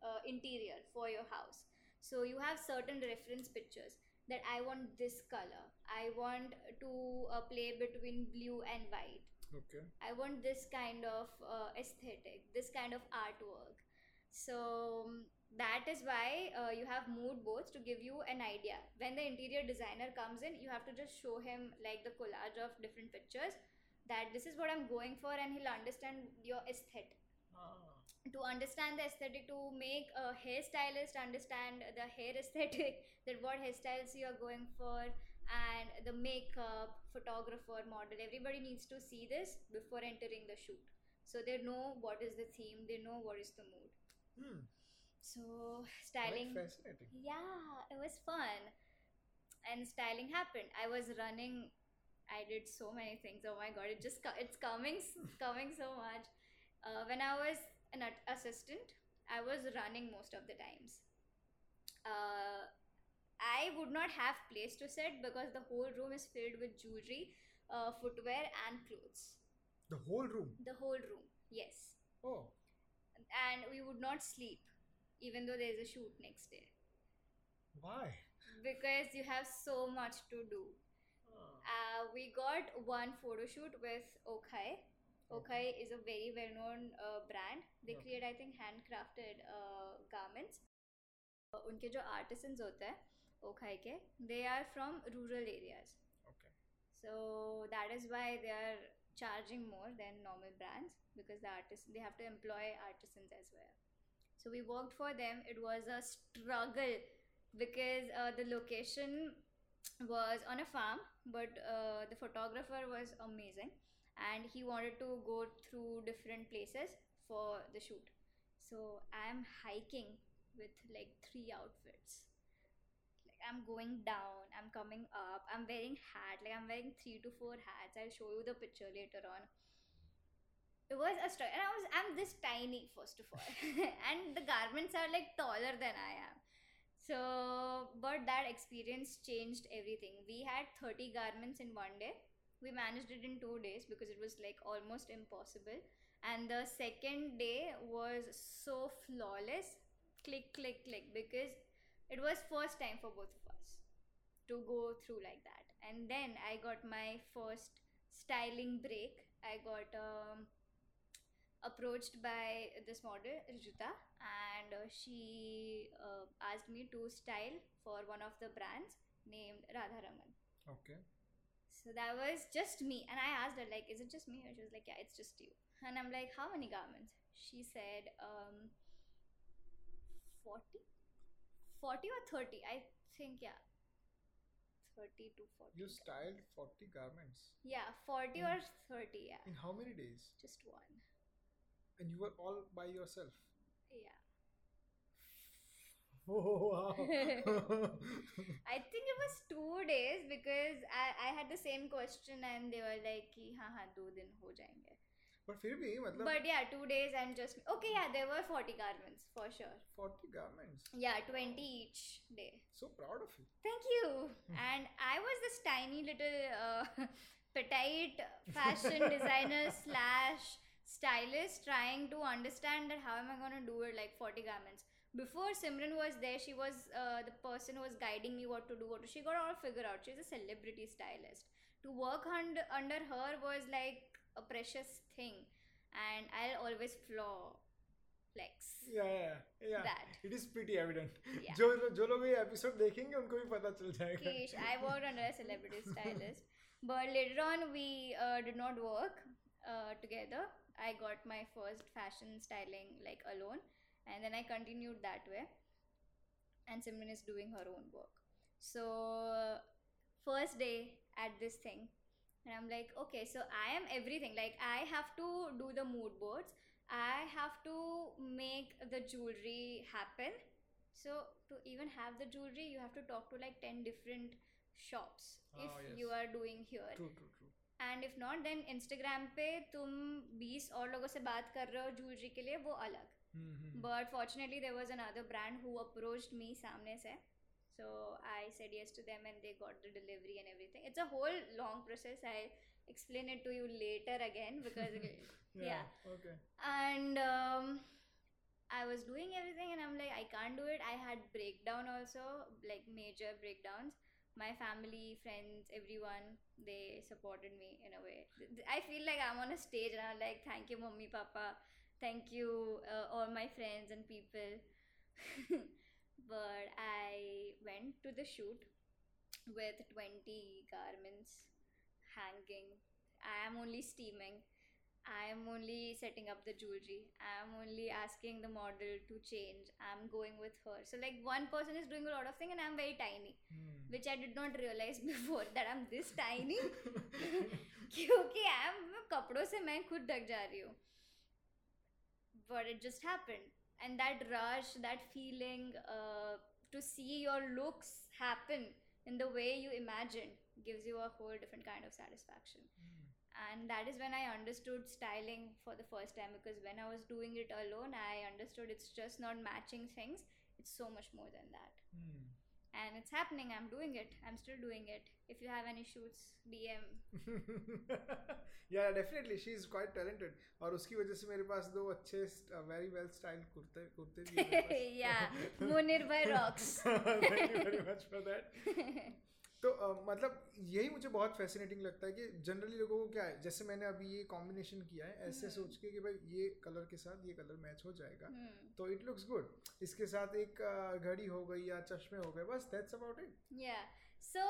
Speaker 2: uh, interior for your house so you have certain reference pictures that i want this color i want to uh, play between blue and white
Speaker 1: Okay.
Speaker 2: I want this kind of uh, aesthetic, this kind of artwork. So um, that is why uh, you have mood boards to give you an idea. When the interior designer comes in, you have to just show him like the collage of different pictures that this is what I'm going for, and he'll understand your aesthetic.
Speaker 1: Ah.
Speaker 2: To understand the aesthetic, to make a hairstylist understand the hair aesthetic, that what hairstyles you are going for, and the makeup, photographer, model, everybody needs to see this before entering the shoot. So they know what is the theme, they know what is the mood.
Speaker 1: Hmm.
Speaker 2: So
Speaker 1: Quite
Speaker 2: styling,
Speaker 1: fascinating.
Speaker 2: yeah, it was fun, and styling happened. I was running. I did so many things. Oh my god, it just it's coming, coming so much. Uh, when I was an assistant, I was running most of the times. Uh, I would not have place to sit because the whole room is filled with jewelry, uh, footwear, and clothes.
Speaker 1: The whole room?
Speaker 2: The whole room, yes.
Speaker 1: Oh.
Speaker 2: And we would not sleep, even though there's a shoot next day.
Speaker 1: Why?
Speaker 2: Because you have so much to do.
Speaker 1: Oh.
Speaker 2: Uh, we got one photo shoot with Okhai. Okhai is a very well known uh, brand. They create, I think, handcrafted uh, garments. उनके जो artisans होते हैं Okhaike. They are from rural areas.
Speaker 1: Okay.
Speaker 2: So that is why they are charging more than normal brands because the artists they have to employ artisans as well. So we worked for them. It was a struggle because uh, the location was on a farm, but uh, the photographer was amazing and he wanted to go through different places for the shoot. So I am hiking with like three outfits i'm going down i'm coming up i'm wearing hat like i'm wearing three to four hats. I'll show you the picture later on. It was a struggle and i was i'm this tiny first of all. And the garments are like taller than i am. So but that experience changed everything. We had 30 garments in one day. We managed it in two days because it was like almost impossible. And the second day was so flawless. Click click click because it was first time for both of us to go through like that and then i got my first styling break i got um, approached by this model Rjuta and uh, she uh, asked me to style for one of the brands named Radharaman
Speaker 1: Okay.
Speaker 2: so that was just me. And I asked her, like, is it just me? And she was like, yeah, it's just you. And I'm like, how many garments? She said, um, 40? 40 or 30 i think yeah. 30 to 40
Speaker 1: you styled 40 garments.
Speaker 2: Yeah 40
Speaker 1: in,
Speaker 2: or 30 yeah.
Speaker 1: in how many days?
Speaker 2: Just one.
Speaker 1: And you were all by yourself?
Speaker 2: Yeah.
Speaker 1: Oh, wow.
Speaker 2: I think it was two days because I, I had the same question and they were like, ki, ha, ha, do din ho jayenge.
Speaker 1: but फिर भी मतलब
Speaker 2: But yeah, two days and just okay. Yeah, there were 40 garments for sure.
Speaker 1: 40 garments.
Speaker 2: Yeah, 20 each day.
Speaker 1: So proud of you.
Speaker 2: Thank you. And I was this tiny little uh, petite fashion designer slash stylist trying to understand that how am I going to do it like 40 garments. Before Simran was there, she was uh, the person who was guiding me what to do. What to, she got all figured out. She's a celebrity stylist. To work under under her was like a precious thing, and I'll always flaw flex.
Speaker 1: Yeah, yeah, yeah.
Speaker 2: That.
Speaker 1: It is pretty evident.
Speaker 2: Yeah.
Speaker 1: जो जो लोग ये episode देखेंगे उनको भी पता चल जाएगा.
Speaker 2: Kish, I worked under a celebrity stylist, but later on we uh, did not work uh, together. I got my first fashion styling like alone, and then I continued that way. And Simran is doing her own work. So first day at this thing, and I'm like, okay, so I am everything. Like I have to do the mood boards. I have to make the jewelry happen. So to even have the jewelry, you have to talk to like ten different shops if
Speaker 1: Oh, yes.
Speaker 2: you are doing here.
Speaker 1: True, true, true.
Speaker 2: And if not then Instagram पे तुम 20 और लोगों से बात कर रहे हो jewellery के लिए वो अलग
Speaker 1: Hmm, hmm.
Speaker 2: But fortunately there was another brand who approached मी सामने से so I said yes to them and they got the delivery and everything. It's a whole long process. I explain it to you later again because yeah.
Speaker 1: Okay.
Speaker 2: and um, I was doing everything and I'm like I can't do it. I had breakdown also, like major breakdowns. My family, friends, everyone they supported me in a way. I feel like I'm on a stage and I'm like, thank you, mommy, papa, thank you, uh, all my friends and people. but I went to the shoot with 20 garments hanging. I am only steaming. I am only setting up the jewelry. I am only asking the model to change. I'm going with her. So like one person is doing a lot of things and I'm very tiny,
Speaker 1: Hmm.
Speaker 2: which I did not realize before that I'm this tiny. क्योंकि I am कपड़ों से मैं खुद ढक जा रही हूँ. But it just happened, and that rush, that feeling uh, to see your looks happen in the way you imagined gives you a whole different kind of satisfaction
Speaker 1: Hmm.
Speaker 2: and that is when i understood styling for the first time because when i was doing it alone i understood it's just not matching things it's so much more than that
Speaker 1: Hmm
Speaker 2: and it's happening i'm doing it i'm still doing it if you have any shoots dm
Speaker 1: yeah definitely she is quite talented और उसकी वजह से मेरे पास दो अच्छे very well style कुर्ते कुर्ते भी हैं मेरे पास।
Speaker 2: yeah munir by rocks
Speaker 1: Thank you तो uh, मतलब यही मुझे बहुत फैसिनेटिंग लगता है कि जनरली लोगों को क्या है जैसे मैंने अभी ये कॉम्बिनेशन किया है ऐसे सोच के कि भाई ये कलर के साथ ये कलर मैच हो जाएगा तो इट लुक्स गुड इसके साथ एक घड़ी हो गई या चश्मे हो गए बस दैट्स अबाउट इट
Speaker 2: या so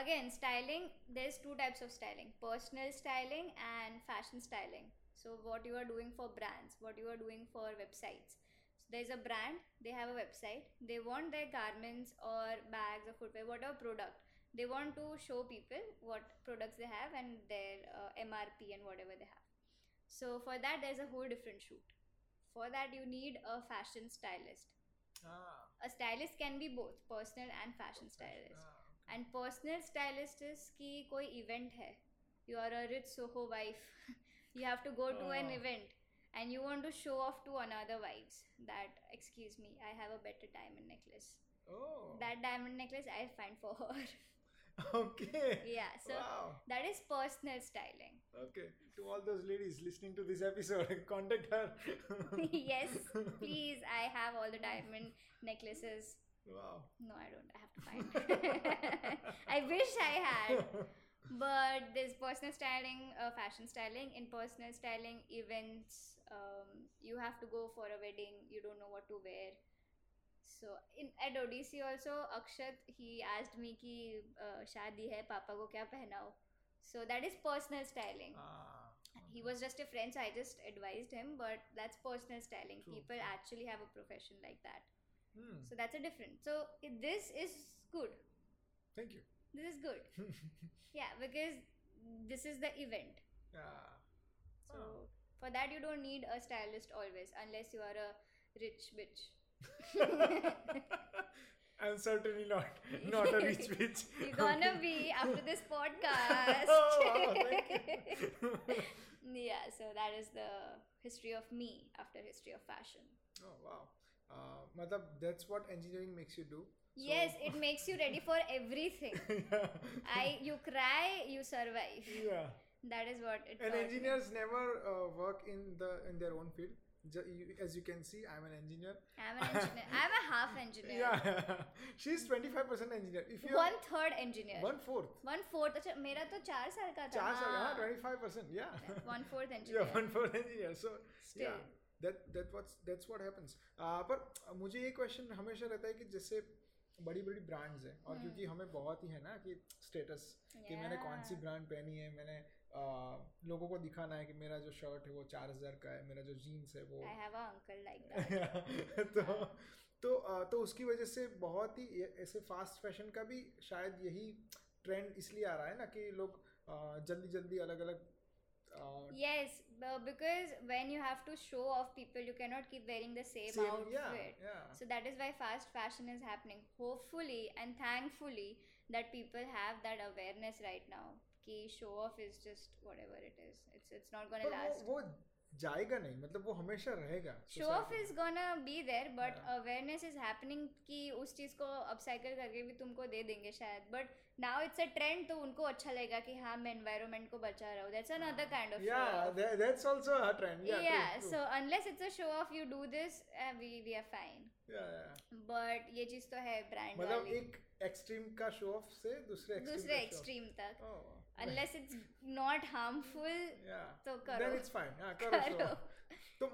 Speaker 2: again styling there is two types of styling personal styling and fashion styling so what you are doing for brands what you are doing for websites there is a brand they have a website they want their garments और bags और footwear what our they want to show people what products they have and their uh, mrp and whatever they have so for that there's a whole different shoot for that you need a fashion stylist ah. a stylist can be both personal and fashion oh, stylist ah, okay. and personal stylist is ki koi event hai you are a rich soho wife you have to go to
Speaker 1: oh.
Speaker 2: an event and you want to show off to another wives that excuse me i have a better diamond necklace
Speaker 1: Oh.
Speaker 2: That diamond necklace I find for her.
Speaker 1: Okay.
Speaker 2: yeah so
Speaker 1: Wow.
Speaker 2: that is personal styling
Speaker 1: Okay. To all those ladies listening to this episode, contact her.
Speaker 2: yes please i have all the diamond necklaces
Speaker 1: Wow.
Speaker 2: no i don't i have to find i wish i had but there's personal styling uh, fashion styling in personal styling events um, you have to go for a wedding you don't know what to wear so in at odc also akshat he asked me ki uh, शादी है पापा को क्या पहनाओ so that is personal styling
Speaker 1: Ah.
Speaker 2: he was just a friend so i just advised him but that's personal styling
Speaker 1: True,
Speaker 2: people
Speaker 1: true.
Speaker 2: actually have a profession like that
Speaker 1: Hmm.
Speaker 2: so that's a different so i- this is good
Speaker 1: Thank you.
Speaker 2: this is good yeah because this is the event
Speaker 1: yeah.
Speaker 2: so
Speaker 1: Oh.
Speaker 2: for that you don't need a stylist always unless you are a rich bitch
Speaker 1: I'm certainly not not a rich bitch.
Speaker 2: you're gonna be after this podcast
Speaker 1: Oh, wow, thank you.
Speaker 2: yeah so that is the history of me after history of fashion
Speaker 1: oh wow. Uh, that's what engineering makes you do. So-
Speaker 2: yes it makes you ready for everything
Speaker 1: yeah.
Speaker 2: i you cry you survive
Speaker 1: yeah.
Speaker 2: that is what it
Speaker 1: And
Speaker 2: taught me.
Speaker 1: engineers never uh, work in the in their own field. As you can see, I'm an engineer.
Speaker 2: i'm an engineer i'm a half engineer
Speaker 1: Yeah, she's 25% engineer. If you
Speaker 2: one third engineer
Speaker 1: one fourth,
Speaker 2: One fourth. अच्छा मेरा तो चार साल का था
Speaker 1: चार साल हाँ
Speaker 2: हाँ
Speaker 1: 25%. Yeah.
Speaker 2: One fourth engineer
Speaker 1: yeah, one fourth engineer. So
Speaker 2: Still.
Speaker 1: yeah, that that what's that's what happens. Uh, पर मुझे ये क्वेश्चन हमेशा रहता है कि जैसे बड़ी बड़ी ब्रांड्स हैं और
Speaker 2: हम्म।
Speaker 1: क्योंकि हमें बहुत ही है ना कि स्टेटस कि मैंने कौन सी ब्रांड पहनी है मैंने लोगों को दिखाना है कि मेरा जो शर्ट है वो चार हज़ार का है मेरा जो जीन्स है वो
Speaker 2: like that.
Speaker 1: तो तो तो उसकी वजह से बहुत ही ऐसे फास्ट फ़ैशन का भी शायद यही ट्रेंड इसलिए आ रहा है ना कि लोग जल्दी जल्दी अलग अलग
Speaker 2: yes bu- because when you have to show off people you cannot keep wearing the same, outfit
Speaker 1: yeah yeah
Speaker 2: so that is why fast fashion is happening hopefully and thankfully that people have that awareness right now कि show off is just whatever it is it's it's not gonna
Speaker 1: पर वो
Speaker 2: last
Speaker 1: वो जाएगा नहीं मतलब वो हमेशा रहेगा
Speaker 2: show off is gonna be there
Speaker 1: but
Speaker 2: awareness is happening कि उस चीज़ को अपसाइकल करके भी तुमको दे देंगे शायद but now it's a trend तो उनको अच्छा लगेगा कि हाँ मैं एनवायरनमेंट को बचा रहा हूँ। That's another kind of
Speaker 1: yeah that, that's also a trend yeah,
Speaker 2: yeah,
Speaker 1: true, true.
Speaker 2: so unless it's a show off you do this uh, we we are fine.
Speaker 1: Yeah, yeah.
Speaker 2: but ये चीज़ तो है brand
Speaker 1: मतलब एक extreme का show off से दूसरे extreme
Speaker 2: दूसरे. Extreme तक।
Speaker 1: Oh,
Speaker 2: unless it's not harmful
Speaker 1: yeah.
Speaker 2: तो
Speaker 1: Then it's fine. हाँ, करो show
Speaker 2: करो।
Speaker 1: तो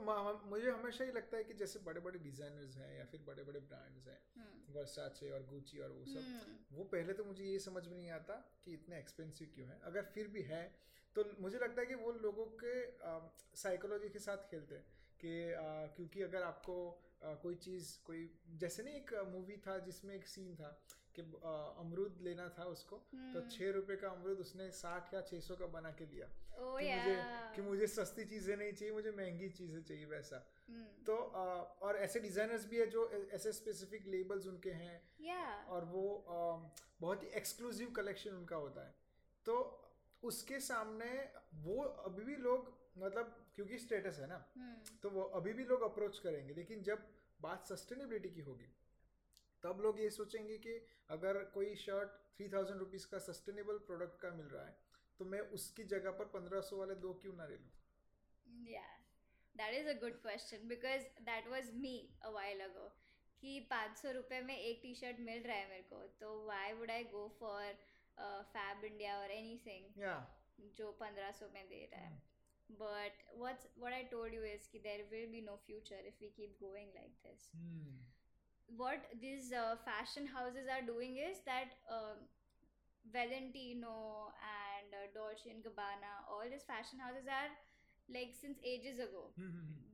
Speaker 1: मुझे हमेशा ही लगता है कि जैसे बड़े बड़े डिजाइनर्स हैं या फिर बड़े बड़े ब्रांड्स हैं
Speaker 2: हम्म,
Speaker 1: वर्साचे और गुची और वो सब
Speaker 2: हम्म,
Speaker 1: वो पहले तो मुझे ये समझ में नहीं आता कि इतने एक्सपेंसिव क्यों है। अगर फिर भी है तो मुझे लगता है कि वो लोगों के साइकोलॉजी के साथ खेलते हैं कि क्योंकि अगर आपको कोई चीज़ कोई जैसे नहीं एक मूवी था जिसमें एक सीन था कि अमरूद लेना था उसको तो
Speaker 2: हम्म।
Speaker 1: छः रुपए का अमरूद उसने साठ या छः सौ का बना के लिया
Speaker 2: oh
Speaker 1: कि मुझे कि मुझे सस्ती चीज़ें नहीं चाहिए मुझे महँगी चीज़ें चाहिए वैसा।
Speaker 2: हम्म,
Speaker 1: तो अ, और ऐसे डिज़ाइनर्स भी है जो ऐसे स्पेसिफिक लेबल्स उनके हैं।
Speaker 2: yeah
Speaker 1: और वो अम, बहुत ही एक्सक्लूसिव कलेक्शन उनका होता है। तो उसके सामने वो अभी भी लोग मतलब क्योंकि स्टेटस है ना
Speaker 2: हम्म,
Speaker 1: तो वो अभी भी लोग अप्रोच करेंगे। लेकिन जब बात सस्टेनेबिलिटी की होगी तब लोग ये सोचेंगे कि अगर कोई शर्ट थ्री थाउज़ेंड रुपीज़ का सस्टेनेबल प्रोडक्ट का मिल रहा है तो मैं उसकी जगह पर पंद्रह सौ वाले दो क्यों ना ले लूँ
Speaker 2: Yeah, that is a good question because that was me a while ago. कि पाँच सौ रुपये में एक टी शर्ट मिल रहा है मेरे को तो why would I go for Fab India और एनी
Speaker 1: या
Speaker 2: जो पंद्रह सौ में दे रहा है but what's what I told you is कि there will be no future if we keep going like this. what these uh, fashion houses are doing is that um Valentino and uh, Dolce and Gabbana, all these fashion houses are like since ages ago,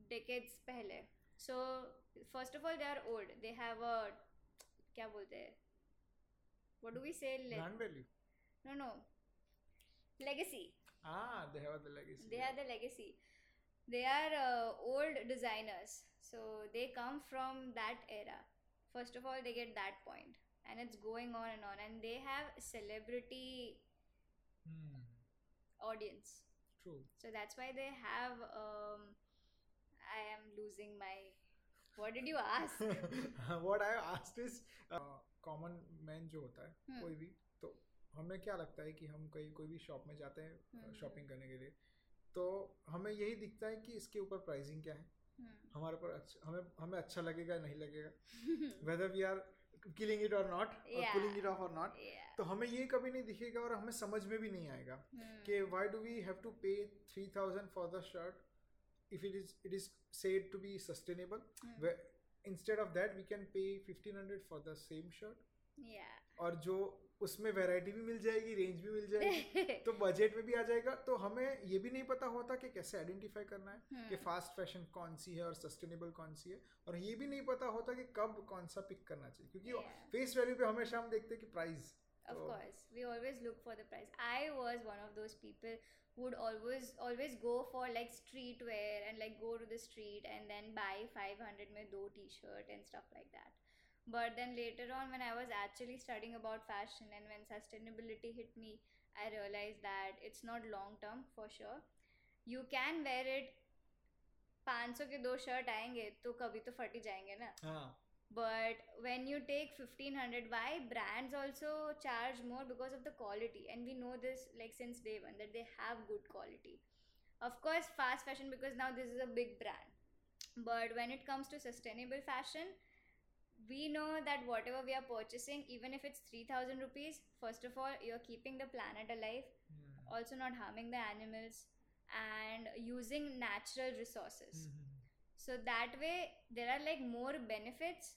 Speaker 2: decades पहले. So first of all, they are old. They have a क्या बोलते हैं? What do we say? Le-
Speaker 1: brand value
Speaker 2: no, no. Legacy.
Speaker 1: ah they have the legacy
Speaker 2: They are the legacy. They are uh, old designers. So they come from that era. First of all, they get that point, and it's going on and on. And they have celebrity
Speaker 1: Hmm,
Speaker 2: audience.
Speaker 1: true
Speaker 2: So that's why they have. Um, I am losing my. What did you ask?
Speaker 1: what I asked is common man जो होता है
Speaker 2: Hmm.
Speaker 1: कोई भी तो हमें क्या लगता है कि हम कहीं कोई भी शॉप में जाते हैं
Speaker 2: Hmm.
Speaker 1: शॉपिंग करने के लिए तो हमें यही दिखता है कि इसके ऊपर प्राइसिंग क्या है
Speaker 2: Hmm. हम्म।
Speaker 1: हमारे पर अच्छा हमें हमें अच्छा लगेगा नहीं लगेगा। Whether we are killing it और नॉट और पुलिंग इट ऑफ़ और नॉट तो हमें ये कभी नहीं दिखेगा और हमें समझ में भी नहीं आएगा
Speaker 2: हम्म।
Speaker 1: कि why do we have to pay three thousand for the shirt if it is it is said to be sustainable instead of that we can pay fifteen hundred for the same shirt और जो उसमें variety भी मिल जाएगी range भी मिल जाएगी तो budget में भी आ जाएगा तो हमें ये भी नहीं पता होता कि कैसे आइडेंटिफाई करना है
Speaker 2: Hmm.
Speaker 1: कि फास्ट फ़ैशन कौन सी है और सस्टेनेबल कौन सी है और ये भी नहीं पता होता कि कब कौन सा पिक करना चाहिए क्योंकि. फेस वैल्यू पे हमेशा हम देखते हैं कि price
Speaker 2: Of
Speaker 1: So-
Speaker 2: course, we always look for the price. I was one of those people who would always always go for like street wear and like go to the street and then buy 500 में दो t-shirt and stuff like that. But then later on, when I was actually studying about fashion and when sustainability hit me, I realized that it's not long term for sure. You can wear it. 500 के दो shirt आएंगे तो कभी तो फट ही जाएंगे ना
Speaker 1: हाँ
Speaker 2: but when you take 1500 why brands also charge more because of the quality and we know this like since day one that they have good quality of course fast fashion because now this is a big brand but when it comes to sustainable fashion we know that whatever we are purchasing even if it's 3000 rupees first of all you're keeping the planet alive
Speaker 1: Hmm.
Speaker 2: also not harming the animals and using natural resources
Speaker 1: Hmm.
Speaker 2: so that way there are like more benefits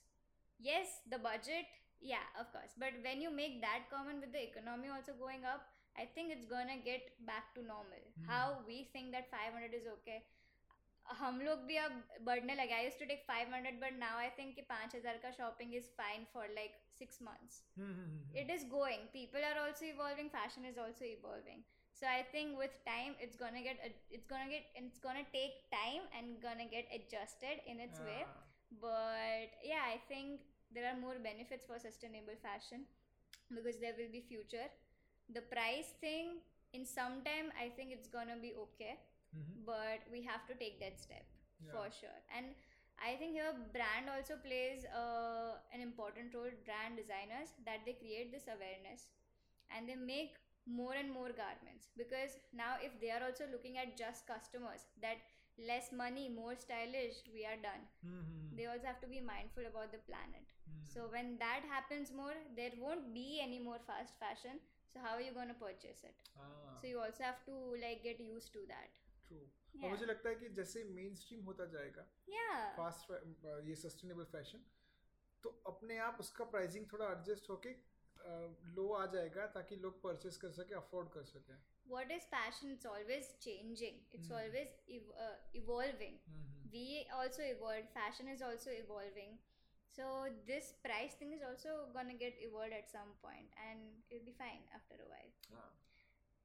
Speaker 2: yes the budget yeah of course but when you make that common with the economy also going up i think it's gonna get back to normal
Speaker 1: Hmm.
Speaker 2: how we think that 500 is okay हम लोग भी अब बढ़ने लगे आई use to take 500 but now I think कि 5000 का shopping is fine for like six months
Speaker 1: Hmm, hmm, hmm, hmm.
Speaker 2: it is going people are also evolving fashion is also evolving so i think with time it's gonna get ad- it's gonna get it's gonna take time and gonna get adjusted in its way
Speaker 1: Ah.
Speaker 2: but yeah i think there are more benefits for sustainable fashion because there will be future the price thing in some time i think it's gonna be okay
Speaker 1: Mhm.
Speaker 2: but we have to take that step
Speaker 1: Yeah.
Speaker 2: for sure. And i think here brand also plays uh, an important role. Brand designers that they create this awareness and they make more and more garments. Because now if they are also looking at just customers that less money more stylish we are done.
Speaker 1: Mhm.
Speaker 2: they also have to be mindful about the planet.
Speaker 1: Mhm.
Speaker 2: so when that happens more there won't be any more fast fashion. So how are you going to purchase it?
Speaker 1: हाँ,
Speaker 2: so you also have to like get used to that
Speaker 1: true. और. मुझे लगता है कि जैसे main stream होता जाएगा
Speaker 2: yeah
Speaker 1: fast ये सस्टेनेबल फ़ैशन तो अपने आप उसका प्राइसिंग थोड़ा एडजस्ट होके लो आ जाएगा ताकि लोग परचेस कर सके अफोर्ड कर सके
Speaker 2: what is fashion it's always changing it's
Speaker 1: Mm.
Speaker 2: always ev- uh, evolving
Speaker 1: hmm,
Speaker 2: we also evolved fashion is also evolving so this price thing is also gonna get evolved at some point and it'll be fine after a while
Speaker 1: हाँ,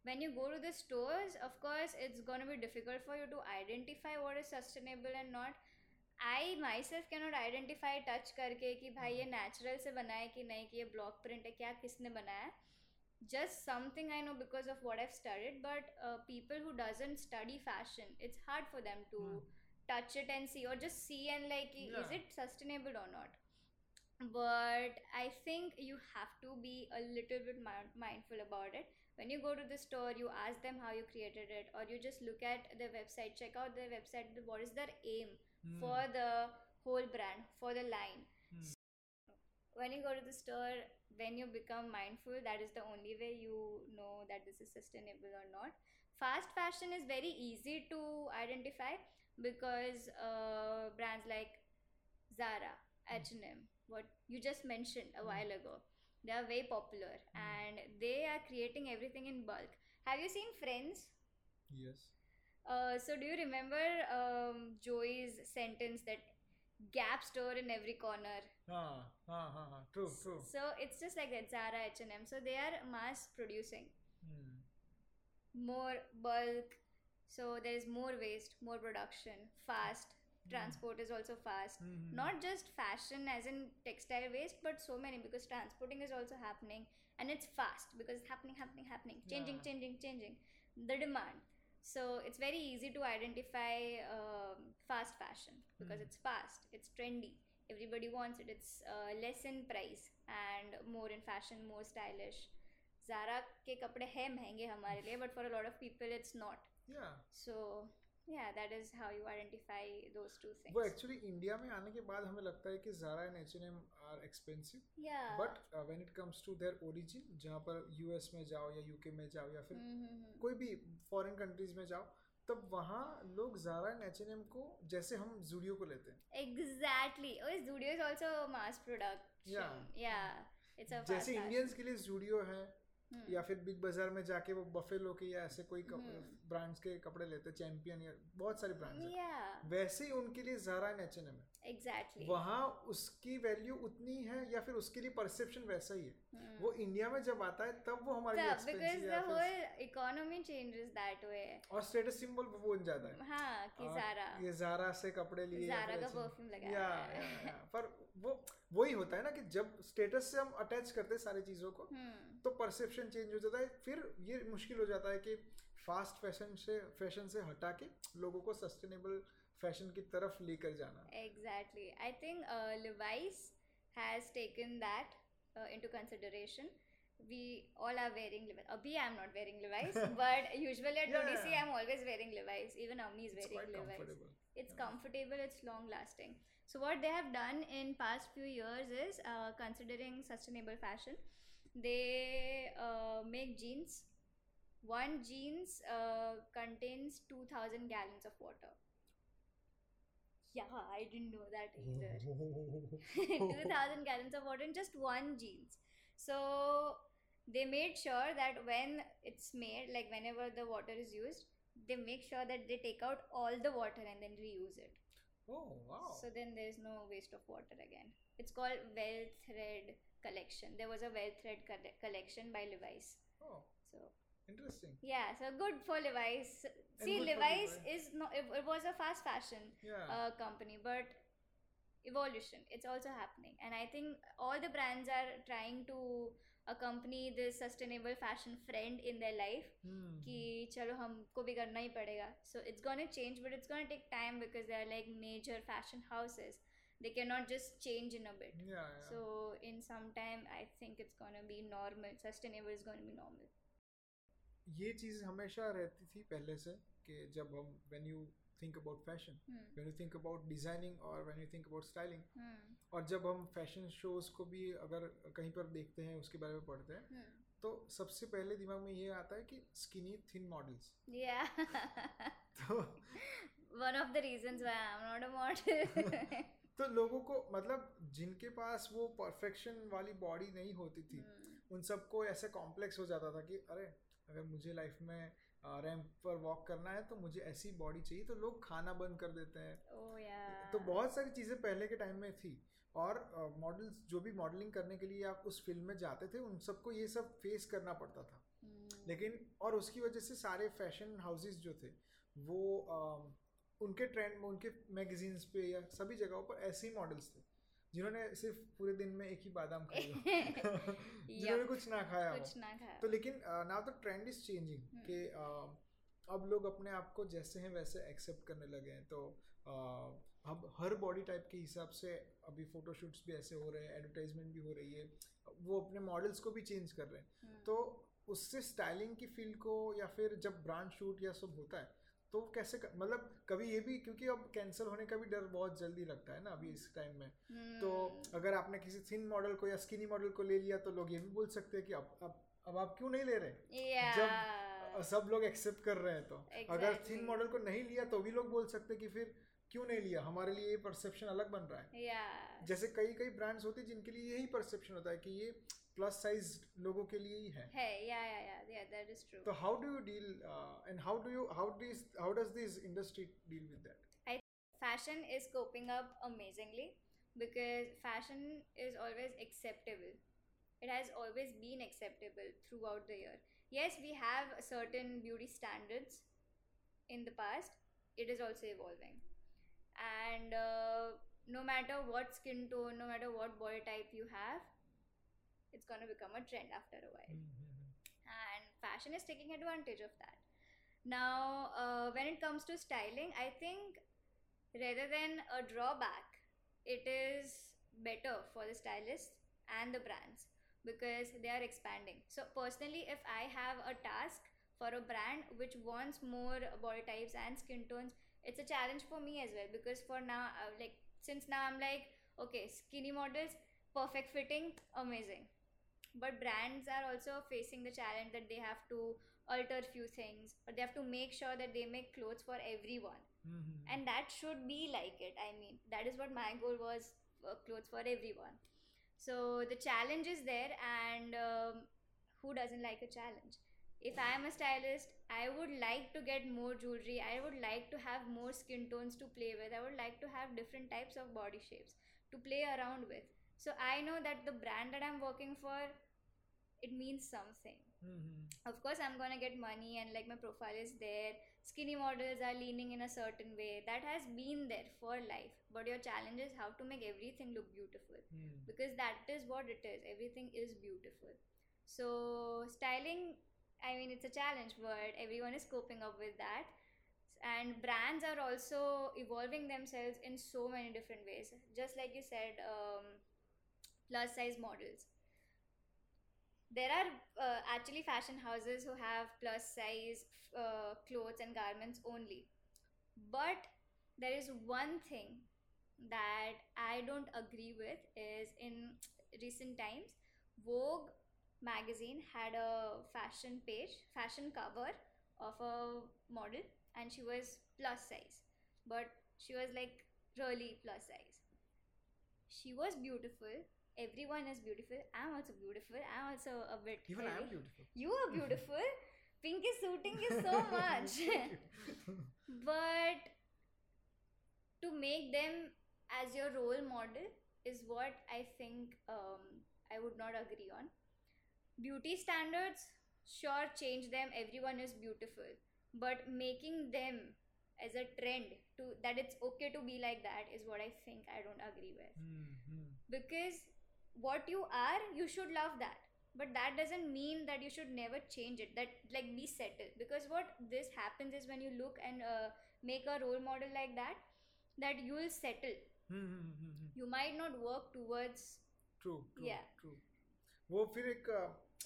Speaker 2: when you go to the stores of course it's going to be difficult for you to identify what is sustainable and not i myself cannot identify touch करके कि भाई ये natural से बना है कि नहीं कि ये block print है क्या किसने बनाया है just something i know because of what i've studied but uh, people who doesn't study fashion it's hard for them to
Speaker 1: Hmm.
Speaker 2: touch it and see or just see and like is
Speaker 1: Yeah.
Speaker 2: it sustainable or not but i think you have to be a little bit mi- mindful about it when you go to the store you ask them how you created it or you just look at the website check out their website what is their aim
Speaker 1: mm.
Speaker 2: for the whole brand for the line.
Speaker 1: Mm.
Speaker 2: so when you go to the store when you become mindful that is the only way you know that this is sustainable or not. Fast fashion is very easy to identify because uh, brands like zara h&m what you just mentioned a while hmm. ago. They are very popular
Speaker 1: mm.
Speaker 2: and they are creating everything in bulk. Have you seen Friends?
Speaker 1: Yes.
Speaker 2: Uh, so do you remember um, Joey's sentence that gap store in every corner?
Speaker 1: Ah, ah, ah, ah. true, true.
Speaker 2: So it's just like that Zara, H and M. So they are mass producing
Speaker 1: mm.
Speaker 2: more bulk. So there is more waste, more production, fast. Mm-hmm. transport is also fast.
Speaker 1: Mm-hmm.
Speaker 2: not just fashion as in textile waste but so many because transporting is also happening and it's fast because it's happening happening happening. Changing
Speaker 1: yeah.
Speaker 2: changing changing. The demand. So it's very easy to identify um, fast fashion because
Speaker 1: mm.
Speaker 2: it's fast it's trendy. Everybody wants it. It's uh, less in price and more in fashion more stylish. Zara ke kapde hai mehenge hamare liye but for a lot of people it's not.
Speaker 1: Yeah.
Speaker 2: So yeah that is how you identify those two things
Speaker 1: वो actually India में आने के बाद हमें लगता है कि Zara and H&M are expensive
Speaker 2: yeah
Speaker 1: but uh, when it comes to their origin जहाँ पर US में जाओ या UK में जाओ या फिर
Speaker 2: mm-hmm.
Speaker 1: कोई भी foreign countries में जाओ तब वहाँ लोग Zara and H N M को जैसे हम जूडियो को लेते हैं
Speaker 2: एग्जैक्टली और Zudio is also mass product या
Speaker 1: जैसे इंडियंस के लिए जूडियो है
Speaker 2: Hmm.
Speaker 1: या फिर बिग बाज़ार में जाके वो बफेलो के या ऐसे कोई
Speaker 2: हम्म।
Speaker 1: ब्रांड्स के कपड़े लेते हैं चैंपियन या बहुत सारे ब्रांड्स हैं
Speaker 2: Yeah.
Speaker 1: वैसे ही उनके लिए Zara and H&M है
Speaker 2: Exactly.
Speaker 1: वहाँ उसकी वैल्यू उतनी है या फिर उसके लिए परसेप्शन वैसा ही है
Speaker 2: Hmm.
Speaker 1: वो इंडिया में जब आता है तब वो हमारे लिए है
Speaker 2: economy changes that way.
Speaker 1: और स्टेटस सिंबल वो बन जाता है
Speaker 2: हाँ कि Zara.
Speaker 1: ये जारा से कपड़े लिए फिर
Speaker 2: का
Speaker 1: ऐसे-
Speaker 2: perfume लगाया है।
Speaker 1: पर वो वही होता है ना कि जब स्टेटस से हम अटैच करते हैं सारी चीज़ों को तो परसेप्शन चेंज हो जाता है। फिर ये मुश्किल हो जाता है कि फास्ट फ़ैशन से फ़ैशन से हटा के लोगों को सस्टेनेबल फ़ैशन की तरफ़ लेकर जाना।
Speaker 2: Exactly I think Levi's has taken that into consideration we all are wearing अभी I am not wearing Levi's but usually at DC
Speaker 1: I
Speaker 2: am always wearing Levi's even Avni is wearing Levi's it's comfortable it's long lasting so what they have done in past few years is uh, considering sustainable fashion they uh, make jeans. One jeans uh, contains 2000 gallons of water. Yeah i didn't know that either. 2000 gallons of water in just one jeans. So they made sure that when it's made like whenever the water is used they make sure that they take out all the water and then reuse it
Speaker 1: oh wow.
Speaker 2: So then there's no waste of water again. It's called well thread collection. There was a well thread colle- collection by levi's.
Speaker 1: Oh.
Speaker 2: So
Speaker 1: interesting.
Speaker 2: Yeah so good for levi's. See levi's
Speaker 1: Levi's.
Speaker 2: is no it, it was a fast fashion
Speaker 1: yeah.
Speaker 2: uh, company but evolution it's also happening. And i think all the brands are trying to accompany this sustainable fashion friend in their life कि hmm. चलो हमको भी करना ही पड़ेगा। So it's gonna change but it's gonna take time because they are like major fashion houses they cannot just change in a bit.
Speaker 1: Yeah, yeah.
Speaker 2: so in some time i think it's going to be normal. Sustainable is going to be normal.
Speaker 1: ये चीज़ हमेशा रहती थी पहले से कि जब हम when you think about fashion
Speaker 2: hmm.
Speaker 1: When you think about designing और when you think about styling
Speaker 2: Hmm.
Speaker 1: और जब हम फ़ैशन शोज़ को भी अगर कहीं पर देखते हैं उसके बारे में पढ़ते हैं
Speaker 2: Hmm.
Speaker 1: तो सबसे पहले दिमाग में ये आता है कि स्किनी थिन मॉडल्स
Speaker 2: yeah
Speaker 1: तो
Speaker 2: one of the reasons why I'm not a model
Speaker 1: तो लोगों को मतलब जिनके पास वो परफेक्शन वाली बॉडी नहीं होती थी
Speaker 2: Hmm.
Speaker 1: उन सबको ऐसे कॉम्प्लेक्स हो जाता था कि अरे अगर मुझे लाइफ में रैंप पर वॉक करना है तो मुझे ऐसी बॉडी चाहिए तो लोग खाना बंद कर देते हैं।
Speaker 2: Oh yeah.
Speaker 1: तो बहुत सारी चीज़ें पहले के टाइम में थी और मॉडल्स जो भी मॉडलिंग करने के लिए आप उस फ़ील्ड में जाते थे उन सबको ये सब फेस करना पड़ता था।
Speaker 2: Hmm.
Speaker 1: लेकिन और उसकी वजह से सारे फ़ैशन हाउसेस जो थे वो अम, उनके ट्रेंड में उनके मैगजीन्स पे या सभी जगहों पर ऐसे ही मॉडल्स थे। जिन्होंने सिर्फ़ पूरे दिन में एक ही बादाम खाया। जिन्होंने कुछ ना खाया
Speaker 2: कुछ ना खाया।
Speaker 1: तो लेकिन now the trend is
Speaker 2: changing.
Speaker 1: कि अब लोग अपने आप को जैसे हैं वैसे एक्सेप्ट करने लगे हैं। तो अब हर बॉडी टाइप के हिसाब से अभी फोटोशूट्स भी ऐसे हो रहे हैं एडवर्टाइजमेंट भी हो रही है वो अपने मॉडल्स को भी चेंज कर रहे हैं।
Speaker 2: Hmm.
Speaker 1: तो उससे स्टाइलिंग की फ़ील्ड को या फिर जब ब्रांड शूट या सब होता है तो कैसे कर, मतलब कभी ये भी क्योंकि अब कैंसिल होने का भी डर बहुत जल्दी लगता है ना अभी इस टाइम में तो
Speaker 2: Hmm.
Speaker 1: अगर आपने किसी थिन मॉडल को या स्किनी मॉडल को ले लिया तो लोग ये भी बोल सकते हैं कि अब अब अब आप क्यों नहीं ले रहे
Speaker 2: yeah
Speaker 1: जब सब लोग एक्सेप्ट कर रहे हैं तो
Speaker 2: exactly. अगर.
Speaker 1: थिन मॉडल को नहीं लिया तो भी लोग बोल सकते कि फिर क्यों नहीं लिया हमारे लिए ये परसेप्शन अलग बन रहा है
Speaker 2: yeah
Speaker 1: जैसे कई कई ब्रांड्स होती हैं जिनके लिए यही परसेप्शन होता है कि ये प्लस साइज लोगों के लिए ही है
Speaker 2: hey yeah yeah yeah yeah that is true
Speaker 1: तो how do you deal and how do you how this how does this industry deal with that
Speaker 2: fashion is coping up amazingly because fashion is always acceptable. It has always been acceptable throughout the year. Yes, we have certain beauty standards in the past, it is also evolving. And uh, no matter what skin tone, no matter what body type you have, it's going to become a trend after a while. And fashion is taking advantage of that. Now uh, when it comes to styling i think rather than a drawback it is better for the stylists and the brands because they are expanding. So personally if i have a task for a brand which wants more body types and skin tones it's a challenge for me as well because for now uh, like since now i'm like okay skinny models perfect fitting amazing but brands are also facing the challenge that they have to alter few things or they have to make sure that they make clothes for everyone. And that should be like it. I mean that is what my goal was uh, clothes for everyone. So the challenge is there and um, who doesn't like a challenge? If i am a stylist i would like to get more jewelry. I would like to have more skin tones to play with. I would like to have different types of body shapes to play around with. So i know that the brand that i'm working for it means something. Of course i'm gonna get money and like my profile is there. Skinny models are leaning in a certain way. That has been there for life. But your challenge is how to make everything look beautiful. Because that is what it is. Everything is beautiful. So styling i mean it's a challenge but everyone is coping up with that. And brands are also evolving themselves in so many different ways. Just like you said um, plus size models there are uh, actually fashion houses who have plus size uh, clothes and garments only. But there is one thing that i don't agree with is in recent times vogue magazine had a fashion page fashion cover of a model and she was plus size. But she was like really plus size. She was beautiful everyone is beautiful. I'm also beautiful. I'm also a bit
Speaker 1: Even I am beautiful.
Speaker 2: you are beautiful. Pink is suiting you so much. but to make them as your role model is what i think um, i would not agree on. Beauty standards sure change them. Everyone is beautiful. But making them as a trend to that it's okay to be like that is what i think i don't agree with. Because what you are you should love that but that doesn't mean that you should never change it that like be settled because what this happens is when you look and uh, make a role model like that that you will settle you might not work towards
Speaker 1: true true
Speaker 2: Yeah.
Speaker 1: True वो फिर एक अ,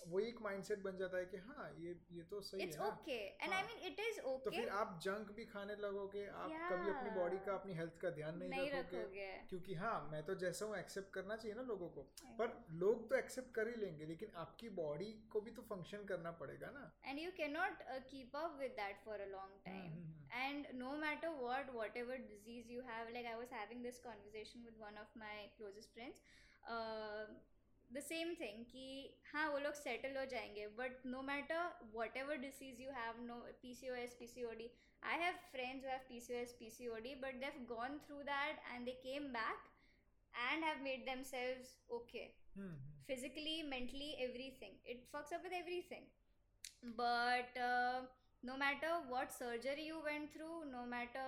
Speaker 1: वो एक mindset बन जाता है कि हाँ ये ये तो सही
Speaker 2: It's
Speaker 1: है
Speaker 2: okay and I mean it is okay तो
Speaker 1: फिर आप जंक भी खाने लगोगे आप yeah. कभी अपनी बॉडी का अपनी हेल्थ का ध्यान नहीं,
Speaker 2: नहीं
Speaker 1: रखोगे, क्योंकि हाँ मैं तो जैसा हूँ एक्सेप्ट करना चाहिए ना लोगों को। पर लोग तो एक्सेप्ट कर ही लेंगे लेकिन आपकी बॉडी को भी तो फ़ंक्शन करना पड़ेगा ना।
Speaker 2: And you can not keep up with that for a long time and no matter what whatever disease you have like I was having this conversation with one of my closest friends closest friends uh, the same thing कि हाँ वो लोग settle हो जाएंगे but no matter whatever disease you have no PCOS PCOD I have friends who have PCOS PCOD but they've gone through that and they came back and have made themselves okay
Speaker 1: hmm, hmm,
Speaker 2: physically, mentally, everything. It fucks up with everything. But uh, no matter what surgery you went through, no matter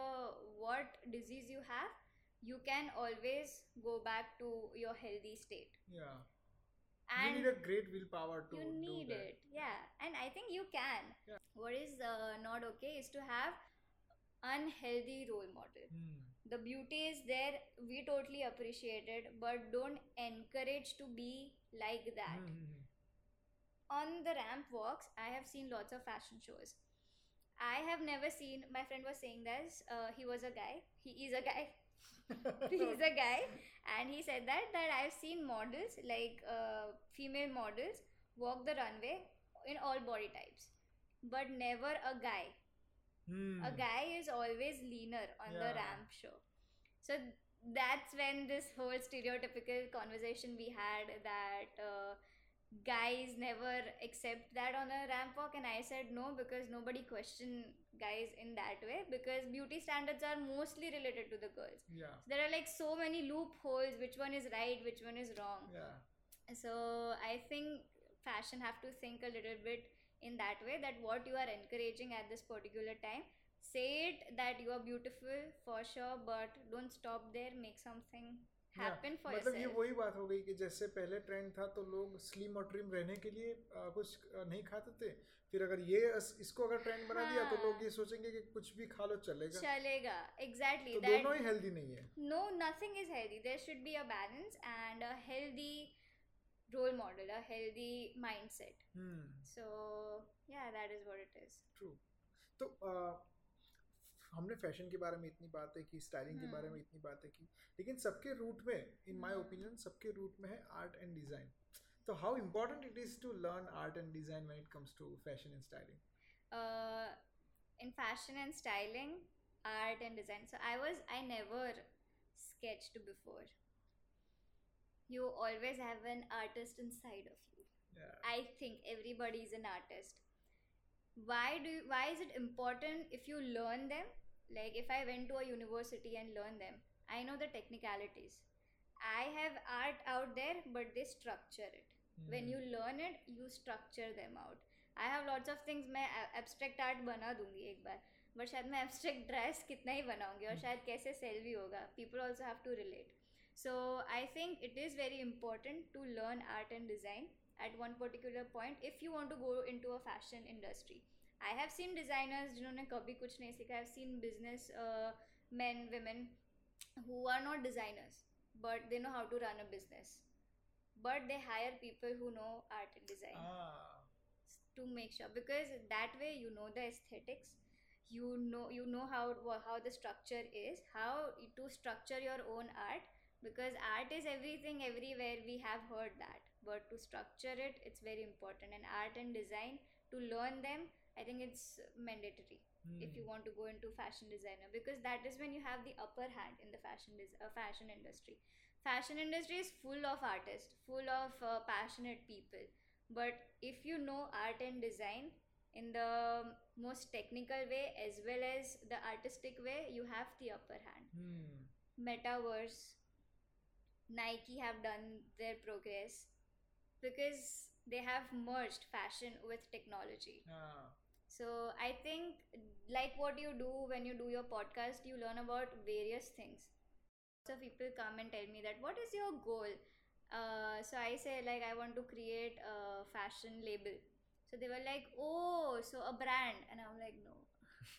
Speaker 2: what disease you have, you can always go back to your healthy state.
Speaker 1: yeah.
Speaker 2: And
Speaker 1: you need a great willpower to
Speaker 2: you need it, yeah. And I think you can.
Speaker 1: Yeah.
Speaker 2: What is uh, not okay is to have unhealthy role model.
Speaker 1: Hmm.
Speaker 2: The beauty is there. We totally appreciate it, but don't encourage to be like that.
Speaker 1: Hmm.
Speaker 2: on the ramp walks i have seen lots of fashion shows i have never seen my friend was saying this uh, he was a guy he is a guy he's a guy. And he said that that i've seen models like uh, female models walk the runway in all body types but never a guy.
Speaker 1: Hmm.
Speaker 2: a guy is always leaner on the ramp show. So that's when this whole stereotypical conversation we had that uh, guys never accept that on a ramp walk and i said no because nobody question guys in that way because beauty standards are mostly related to the girls
Speaker 1: yeah.
Speaker 2: there are like so many loopholes which one is right which one is wrong
Speaker 1: Yeah.
Speaker 2: so i think fashion have to think a little bit in that way that what you are encouraging at this particular time say it that you are beautiful for sure but don't stop there make something happen for
Speaker 1: मतलब ये वही बात हो गई कि जैसे पहले trend था तो लोग स्लिम और ट्रिम रहने के लिए अ, कुछ अ, नहीं खाते थे फिर अगर ये इसको अगर ट्रेंड बना दिया तो
Speaker 2: हाँ।
Speaker 1: लोग ये सोचेंगे कि कुछ भी खा लो चलेगा
Speaker 2: chalega exactly
Speaker 1: तो दोनों ही हेल्दी नहीं है
Speaker 2: no nothing is healthy there should be a balance and a healthy role model a healthy mindset
Speaker 1: hmm
Speaker 2: so yeah that is what it is
Speaker 1: true तो अ, हमने फ़ैशन के बारे में इतनी बातें की स्टाइलिंग के बारे में इतनी बातें की लेकिन सबके रूट में इन माय
Speaker 2: हम्म।
Speaker 1: ओपिनियन सबके रूट में है आर्ट एंड डिज़ाइन तो how important it is to learn art and design when it comes to fashion and styling
Speaker 2: uh, in fashion and styling, art and design. So I was I never sketched before. You always have an artist inside of you. I think everybody is an artist. Why do you, why is it important if you learn them? Like if I went to a university and learn them, I know the technicalities. I have art out there, but they structure it. When you learn it, you structure them out. I have lots of things मैं abstract art बना दूंगी एक बार but शायद मैं abstract dress कितना ही बनाऊंगी और शायद कैसे सेल भी होगा people also have to relate so I think it is very important to learn art and design at one particular point if you want to go into a fashion industry i have seen designers जिन्होंने कभी कुछ नहीं सीखा i've seen business uh, men women who are not designers but they know how to run a business but they hire people who know art and design
Speaker 1: Ah,
Speaker 2: to make sure because that way you know the aesthetics you know you know how wha- how the structure is how to structure your own art because art is everything everywhere we have heard that but to structure it it's very important and art and design to learn them i think it's mandatory if you
Speaker 1: hmm.
Speaker 2: want to go into fashion designer because that is when you have the upper hand in the fashion des- uh, fashion industry. Fashion industry is full of artists full of uh, passionate people. But if you know art and design in the most technical way as well as the artistic way you have the upper hand.
Speaker 1: Hmm.
Speaker 2: metaverse nike have done their progress because they have merged fashion with technology.
Speaker 1: Ah,
Speaker 2: so I think, like what you do when you do your podcast, you learn about various things. So people come and tell me that what is your goal? uh, so I say like I want to create a fashion label. So they were like, oh, so a brand, and I'm like, no,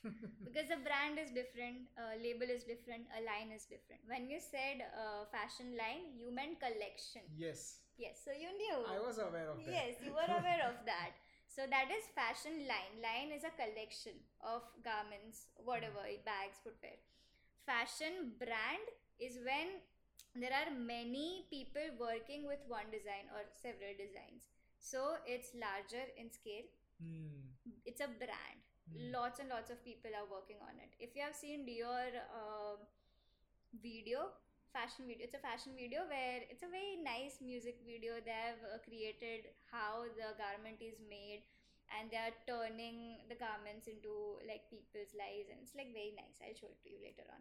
Speaker 2: because a brand is different, a label is different, a line is different. When you said uh, fashion line, you meant collection.
Speaker 1: yes,
Speaker 2: Yes, so you knew.
Speaker 1: I was aware of that.
Speaker 2: Yes, you were aware of that. So that is fashion line. Line is a collection of garments, whatever, bags, footwear. Fashion brand is when there are many people working with one design or several designs. So it's larger in scale.
Speaker 1: Hmm.
Speaker 2: It's a brand.
Speaker 1: Hmm.
Speaker 2: Lots and lots of people are working on it. If you have seen Dior uh, video, fashion video, it's a fashion video where it's a very nice music video. They have uh, created how the garment is made and they are turning the garments into like people's lives and it's like very nice. I'll show it to you later on.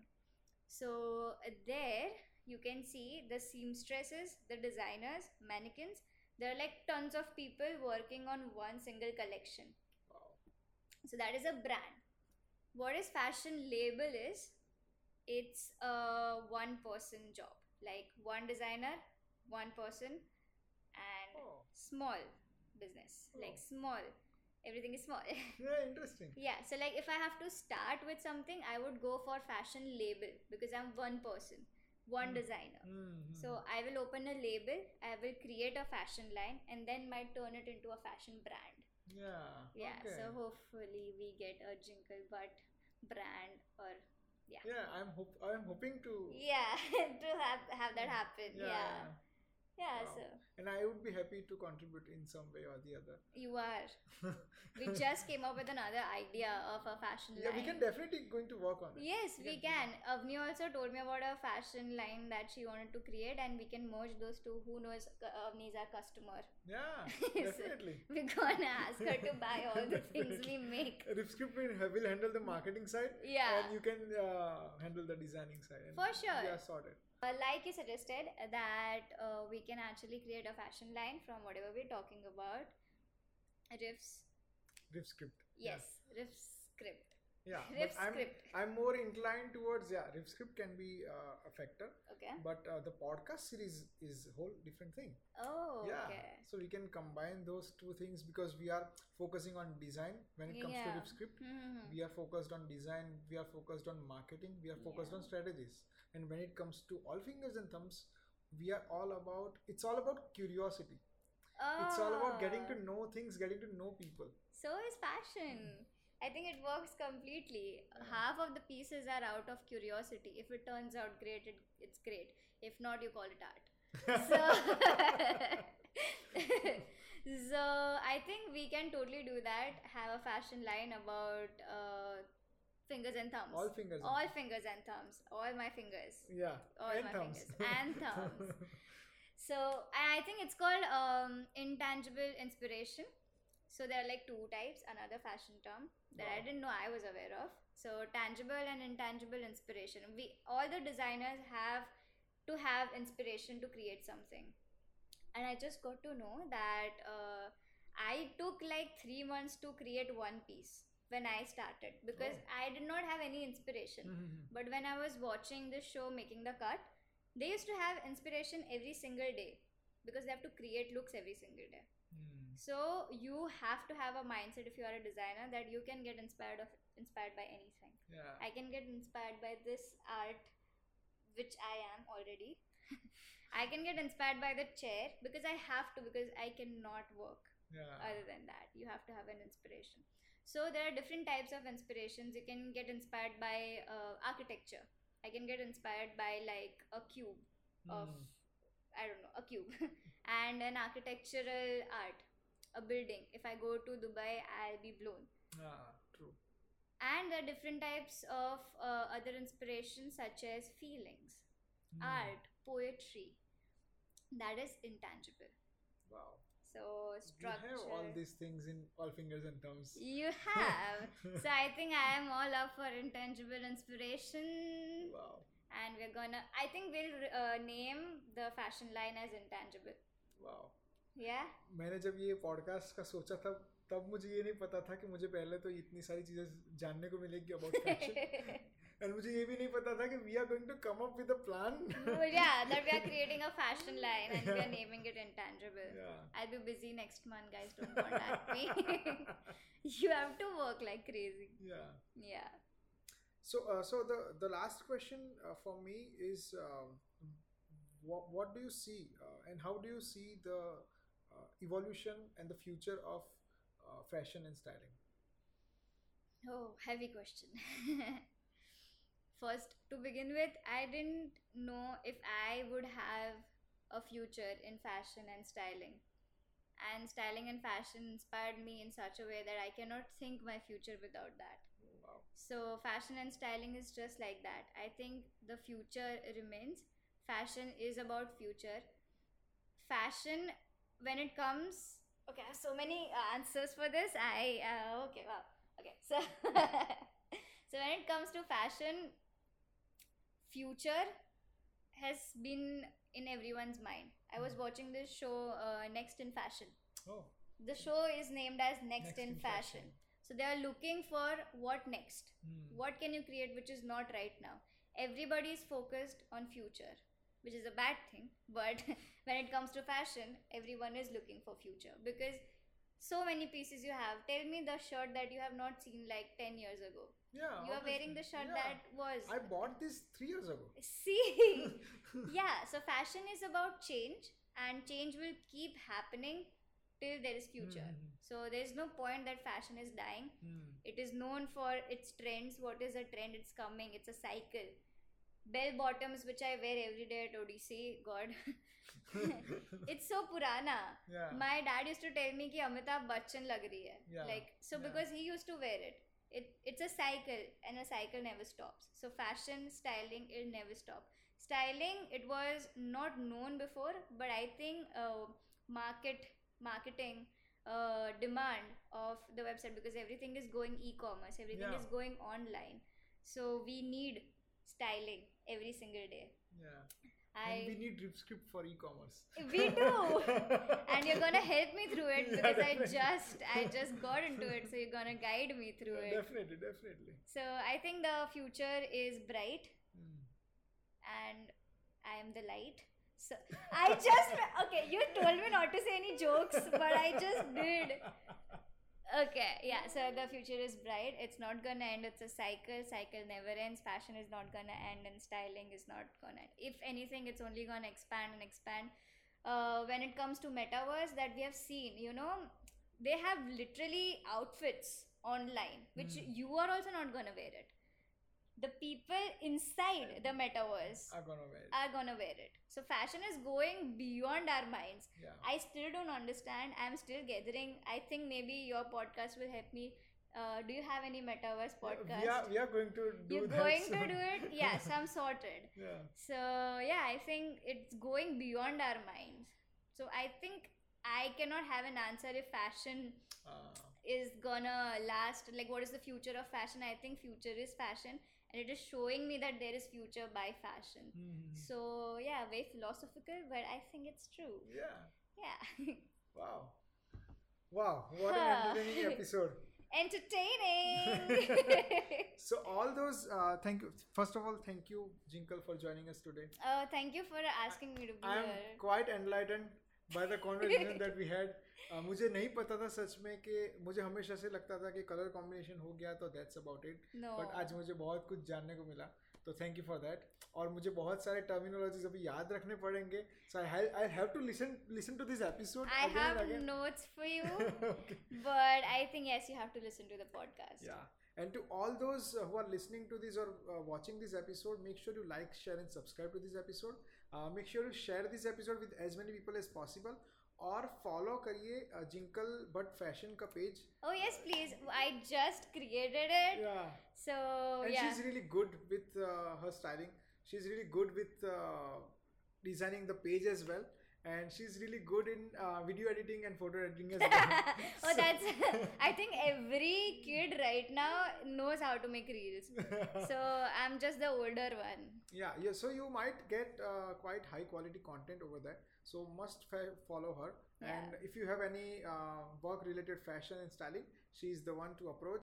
Speaker 2: So uh, there you can see the seamstresses, the designers, mannequins. There are like tons of people working on one single collection.
Speaker 1: Wow.
Speaker 2: So that is a brand. What is fashion label is it's a one person job. Like one designer, one person and
Speaker 1: Oh,
Speaker 2: small business. Like
Speaker 1: Oh.
Speaker 2: small. Everything is small.
Speaker 1: yeah, interesting.
Speaker 2: yeah, so like if I have to start with something, I would go for fashion label because I'm one person, one
Speaker 1: Hmm.
Speaker 2: designer.
Speaker 1: Hmm,
Speaker 2: So I will open a label, I will create a fashion line and then might turn it into a fashion brand.
Speaker 1: yeah.
Speaker 2: Yeah,
Speaker 1: okay.
Speaker 2: so hopefully we get a Jinkle Bhatt brand or yeah.
Speaker 1: yeah, I'm hope I'm hoping to.
Speaker 2: Yeah, to have have that mm. happen.
Speaker 1: Yeah,
Speaker 2: Yeah. Yeah,
Speaker 1: Wow.
Speaker 2: so
Speaker 1: and I would be happy to contribute in some way or the other.
Speaker 2: you are. We just came up with another idea of a fashion line.
Speaker 1: yeah,
Speaker 2: line.
Speaker 1: we can definitely going to work on it.
Speaker 2: Yes,
Speaker 1: We
Speaker 2: we
Speaker 1: can
Speaker 2: can. Avni also told me about a fashion line that she wanted to create, and we can merge those two. Who knows? Avni is our customer.
Speaker 1: Yeah,
Speaker 2: So-
Speaker 1: definitely.
Speaker 2: We're gonna ask her to buy all the things we make.
Speaker 1: RiffScript will, will handle the marketing side,
Speaker 2: Yeah.
Speaker 1: and you can uh, handle the designing side.
Speaker 2: For sure.
Speaker 1: Yeah, sorted.
Speaker 2: Uh, like you suggested, uh, that uh, we can actually create a fashion line from whatever we're talking about. Riffs,
Speaker 1: RiffScript.
Speaker 2: yes, Riffs script.
Speaker 1: Yeah, but I'm. I'm more inclined towards yeah. RiffScript can be uh, a factor,
Speaker 2: Okay.
Speaker 1: but uh, the podcast series is a whole different thing.
Speaker 2: Oh,
Speaker 1: yeah,
Speaker 2: okay.
Speaker 1: so we can combine those two things because we are focusing on design when it comes
Speaker 2: Yeah.
Speaker 1: to RiffScript.
Speaker 2: Hmm.
Speaker 1: We are focused on design. We are focused on marketing. We are focused
Speaker 2: Yeah.
Speaker 1: on strategies. And when it comes to all fingers and thumbs, we are all about. It's all about curiosity. Oh. It's all about getting to
Speaker 2: Ah,
Speaker 1: know things, getting to know people.
Speaker 2: So is fashion. I think it works completely.
Speaker 1: Yeah.
Speaker 2: Half of the pieces are out of curiosity. If it turns out great, it, it's great. If not, you call it art. So, so I think we can totally do that. Have a fashion line about uh, fingers and thumbs.
Speaker 1: all fingers. and
Speaker 2: All
Speaker 1: thumbs.
Speaker 2: fingers and thumbs. All my fingers.
Speaker 1: Yeah.
Speaker 2: all
Speaker 1: and
Speaker 2: my
Speaker 1: thumbs.
Speaker 2: fingers. And thumbs. So I think it's called um, intangible inspiration. So there are like two types. Another fashion term that I didn't know I was aware of. So tangible and intangible inspiration. We all the designers have to have inspiration to create something. And I just got to know that uh, I took like three months to create one piece when I started because
Speaker 1: Oh.
Speaker 2: I did not have any inspiration.
Speaker 1: Mhm.
Speaker 2: But when I was watching this show, Making the Cut, they used to have inspiration every single day because they have to create looks every single day. So you have to have a mindset if you are a designer that you can get inspired of inspired by anything.
Speaker 1: Yeah.
Speaker 2: I can get inspired by this art, which I am already. I can get inspired by the chair because I have to because I cannot work
Speaker 1: yeah.
Speaker 2: other than that you have to have an inspiration so there are different types of inspirations you can get inspired by uh, architecture i can get inspired by like a cube of
Speaker 1: Hmm.
Speaker 2: i don't know a cube and an architectural art a building if i go to dubai i'll be blown
Speaker 1: Ah, true.
Speaker 2: and there are different types of uh, other inspirations such as feelings
Speaker 1: Hmm.
Speaker 2: art poetry that is intangible
Speaker 1: Wow.
Speaker 2: so structure
Speaker 1: have all these things in all fingers and thumbs.
Speaker 2: You have. so I think I am all up for intangible inspiration,
Speaker 1: wow.
Speaker 2: and we're gonna. I think we'll uh, name the fashion line as intangible.
Speaker 1: Wow. मैंने जब ये podcast का सोचा था तब मुझे ये नहीं पता था कि मुझे पहले तो इतनी सारी चीज़ें जानने को मिलेगी अबाउट फ़ैशन और मुझे ये भी नहीं पता था कि we are going to come up with a plan
Speaker 2: या that we are creating a fashion line and we are naming it intangible
Speaker 1: I
Speaker 2: will be busy next month guys don't contact me you have to work like crazy
Speaker 1: yeah
Speaker 2: yeah
Speaker 1: so so the the last question for me is what do you see and how do you see the evolution and the future of uh, fashion and styling?
Speaker 2: Oh, heavy question. First, to begin with, I didn't know if I would have a future in fashion and styling. And styling and fashion inspired me in such a way that I cannot think my future without that.
Speaker 1: Wow.
Speaker 2: So, fashion and styling is just like that. I think the future remains. Fashion is about future. Fashion, when it comes, okay, I have so many uh, answers for this. I, uh, okay, wow. Okay, so, so when it comes to fashion, future has been in everyone's mind. I was
Speaker 1: Hmm.
Speaker 2: watching this show, uh, Next in Fashion.
Speaker 1: Oh.
Speaker 2: The show is named as Next,
Speaker 1: Next
Speaker 2: in,
Speaker 1: in
Speaker 2: fashion.
Speaker 1: Fashion.
Speaker 2: So they are looking for what next?
Speaker 1: Hmm.
Speaker 2: What can you create which is not right now? Everybody is focused on future, which is a bad thing. But when it comes to fashion, everyone is looking for future because so many pieces you have. Tell me the shirt that you have not seen like 10 years ago.
Speaker 1: Yeah.
Speaker 2: you are wearing the shirt
Speaker 1: Yeah.
Speaker 2: that was.
Speaker 1: I bought this three years ago.
Speaker 2: See? yeah, so fashion is about change and change will keep happening till there is future.
Speaker 1: Mhm.
Speaker 2: So there's no point that fashion is dying.
Speaker 1: Hmm.
Speaker 2: It is known for its trends. What is a trend? It's coming. It's a cycle bell bottoms which I wear every day at ODC. God, it's so purana.
Speaker 1: Yeah.
Speaker 2: My dad used to tell me that Amitabh Bachchan lag rahi hai.
Speaker 1: Yeah.
Speaker 2: Like so
Speaker 1: yeah.
Speaker 2: because he used to wear it. It it's a cycle and a cycle never stops. So fashion styling it never stop. Styling it was not known before, but I think uh, market marketing. Uh, demand of the website because everything is going e-commerce everything
Speaker 1: yeah.
Speaker 2: is going online so we need styling every single day.
Speaker 1: yeah.
Speaker 2: I
Speaker 1: and we need drip script for e-commerce.
Speaker 2: we do and you're gonna help me through it
Speaker 1: Yeah,
Speaker 2: because I just I just got into it, so you're gonna guide me through
Speaker 1: Yeah,
Speaker 2: it.
Speaker 1: Definitely, definitely.
Speaker 2: So I think the future is bright,
Speaker 1: Hmm.
Speaker 2: and I am the light. So I just okay. You told me not to say any jokes, but I just did. Okay, yeah. So the future is bright. It's not gonna end. It's a cycle. Cycle never ends. Fashion is not gonna end, and styling is not gonna. End. If anything, it's only gonna expand and expand. Uh, when it comes to metaverse, that we have seen, you know, they have literally outfits online, which
Speaker 1: Hmm.
Speaker 2: you are also not gonna wear it. The people the metaverse
Speaker 1: Are gonna wear it.
Speaker 2: are gonna wear it. So fashion is going beyond our minds.
Speaker 1: yeah.
Speaker 2: I still don't understand. I'm still gathering. I think maybe your podcast will help me. Uh, do you have any metaverse podcast?
Speaker 1: We we are going to do
Speaker 2: You're going to do it? Yes, I'm sorted.
Speaker 1: yeah.
Speaker 2: So yeah, I think it's going beyond our minds. So I think I cannot have an answer if fashion
Speaker 1: Uh,
Speaker 2: is gonna last. Like, what is the future of fashion? I think future is fashion, and it is showing me that there is future by fashion.
Speaker 1: mhm.
Speaker 2: So yeah, very philosophical, but I think it's true.
Speaker 1: yeah.
Speaker 2: Yeah.
Speaker 1: Wow. Wow. What an entertaining episode.
Speaker 2: Entertaining.
Speaker 1: So all those. Uh, thank you. First of all, thank you, Jinkle, for joining us today.
Speaker 2: uh, thank you for asking me to be
Speaker 1: I am
Speaker 2: here.
Speaker 1: quite enlightened by the conversation that we had मुझे नहीं पता था सच में कि मुझे हमेशा से लगता था कि कलर कॉम्बिनेशन हो गया तो दैट्स अबाउट इट बट आज मुझे बहुत कुछ जानने को मिला तो थैंक यू फॉर दैट और मुझे बहुत सारे टर्मिनोलॉजीज अभी याद रखने पड़ेंगे so I I I have to to listen listen this
Speaker 2: episode have notes for you but I think yes you have to listen to the podcast
Speaker 1: yeah And to all those who are listening to this or uh, watching this episode, make sure you like, share, and subscribe to this episode. Make sure you share this episode with as many people as possible और follow करिए जिंकल but fashion का page
Speaker 2: oh yes please I just created it so yeah
Speaker 1: she is really good with her styling she is really good with designing the page as well and she's really good in uh, video editing and photo editing as well
Speaker 2: oh, that's. I think every kid right now knows how to make reels. So I'm just the older one.
Speaker 1: yeah yeah so you might get uh, quite high quality content over there so must fa- follow her
Speaker 2: Yeah.
Speaker 1: and if you have any uh, work related fashion and styling she's the one to approach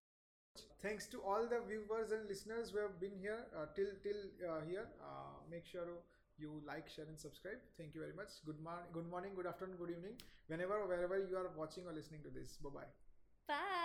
Speaker 1: thanks to all the viewers and listeners who have been here uh, till till uh, here. Uh, make sure you like, share, and subscribe. Thank you very much. Good morning, good morning, good afternoon, good evening, whenever wherever you are watching or listening to this. Bye bye.
Speaker 2: Bye.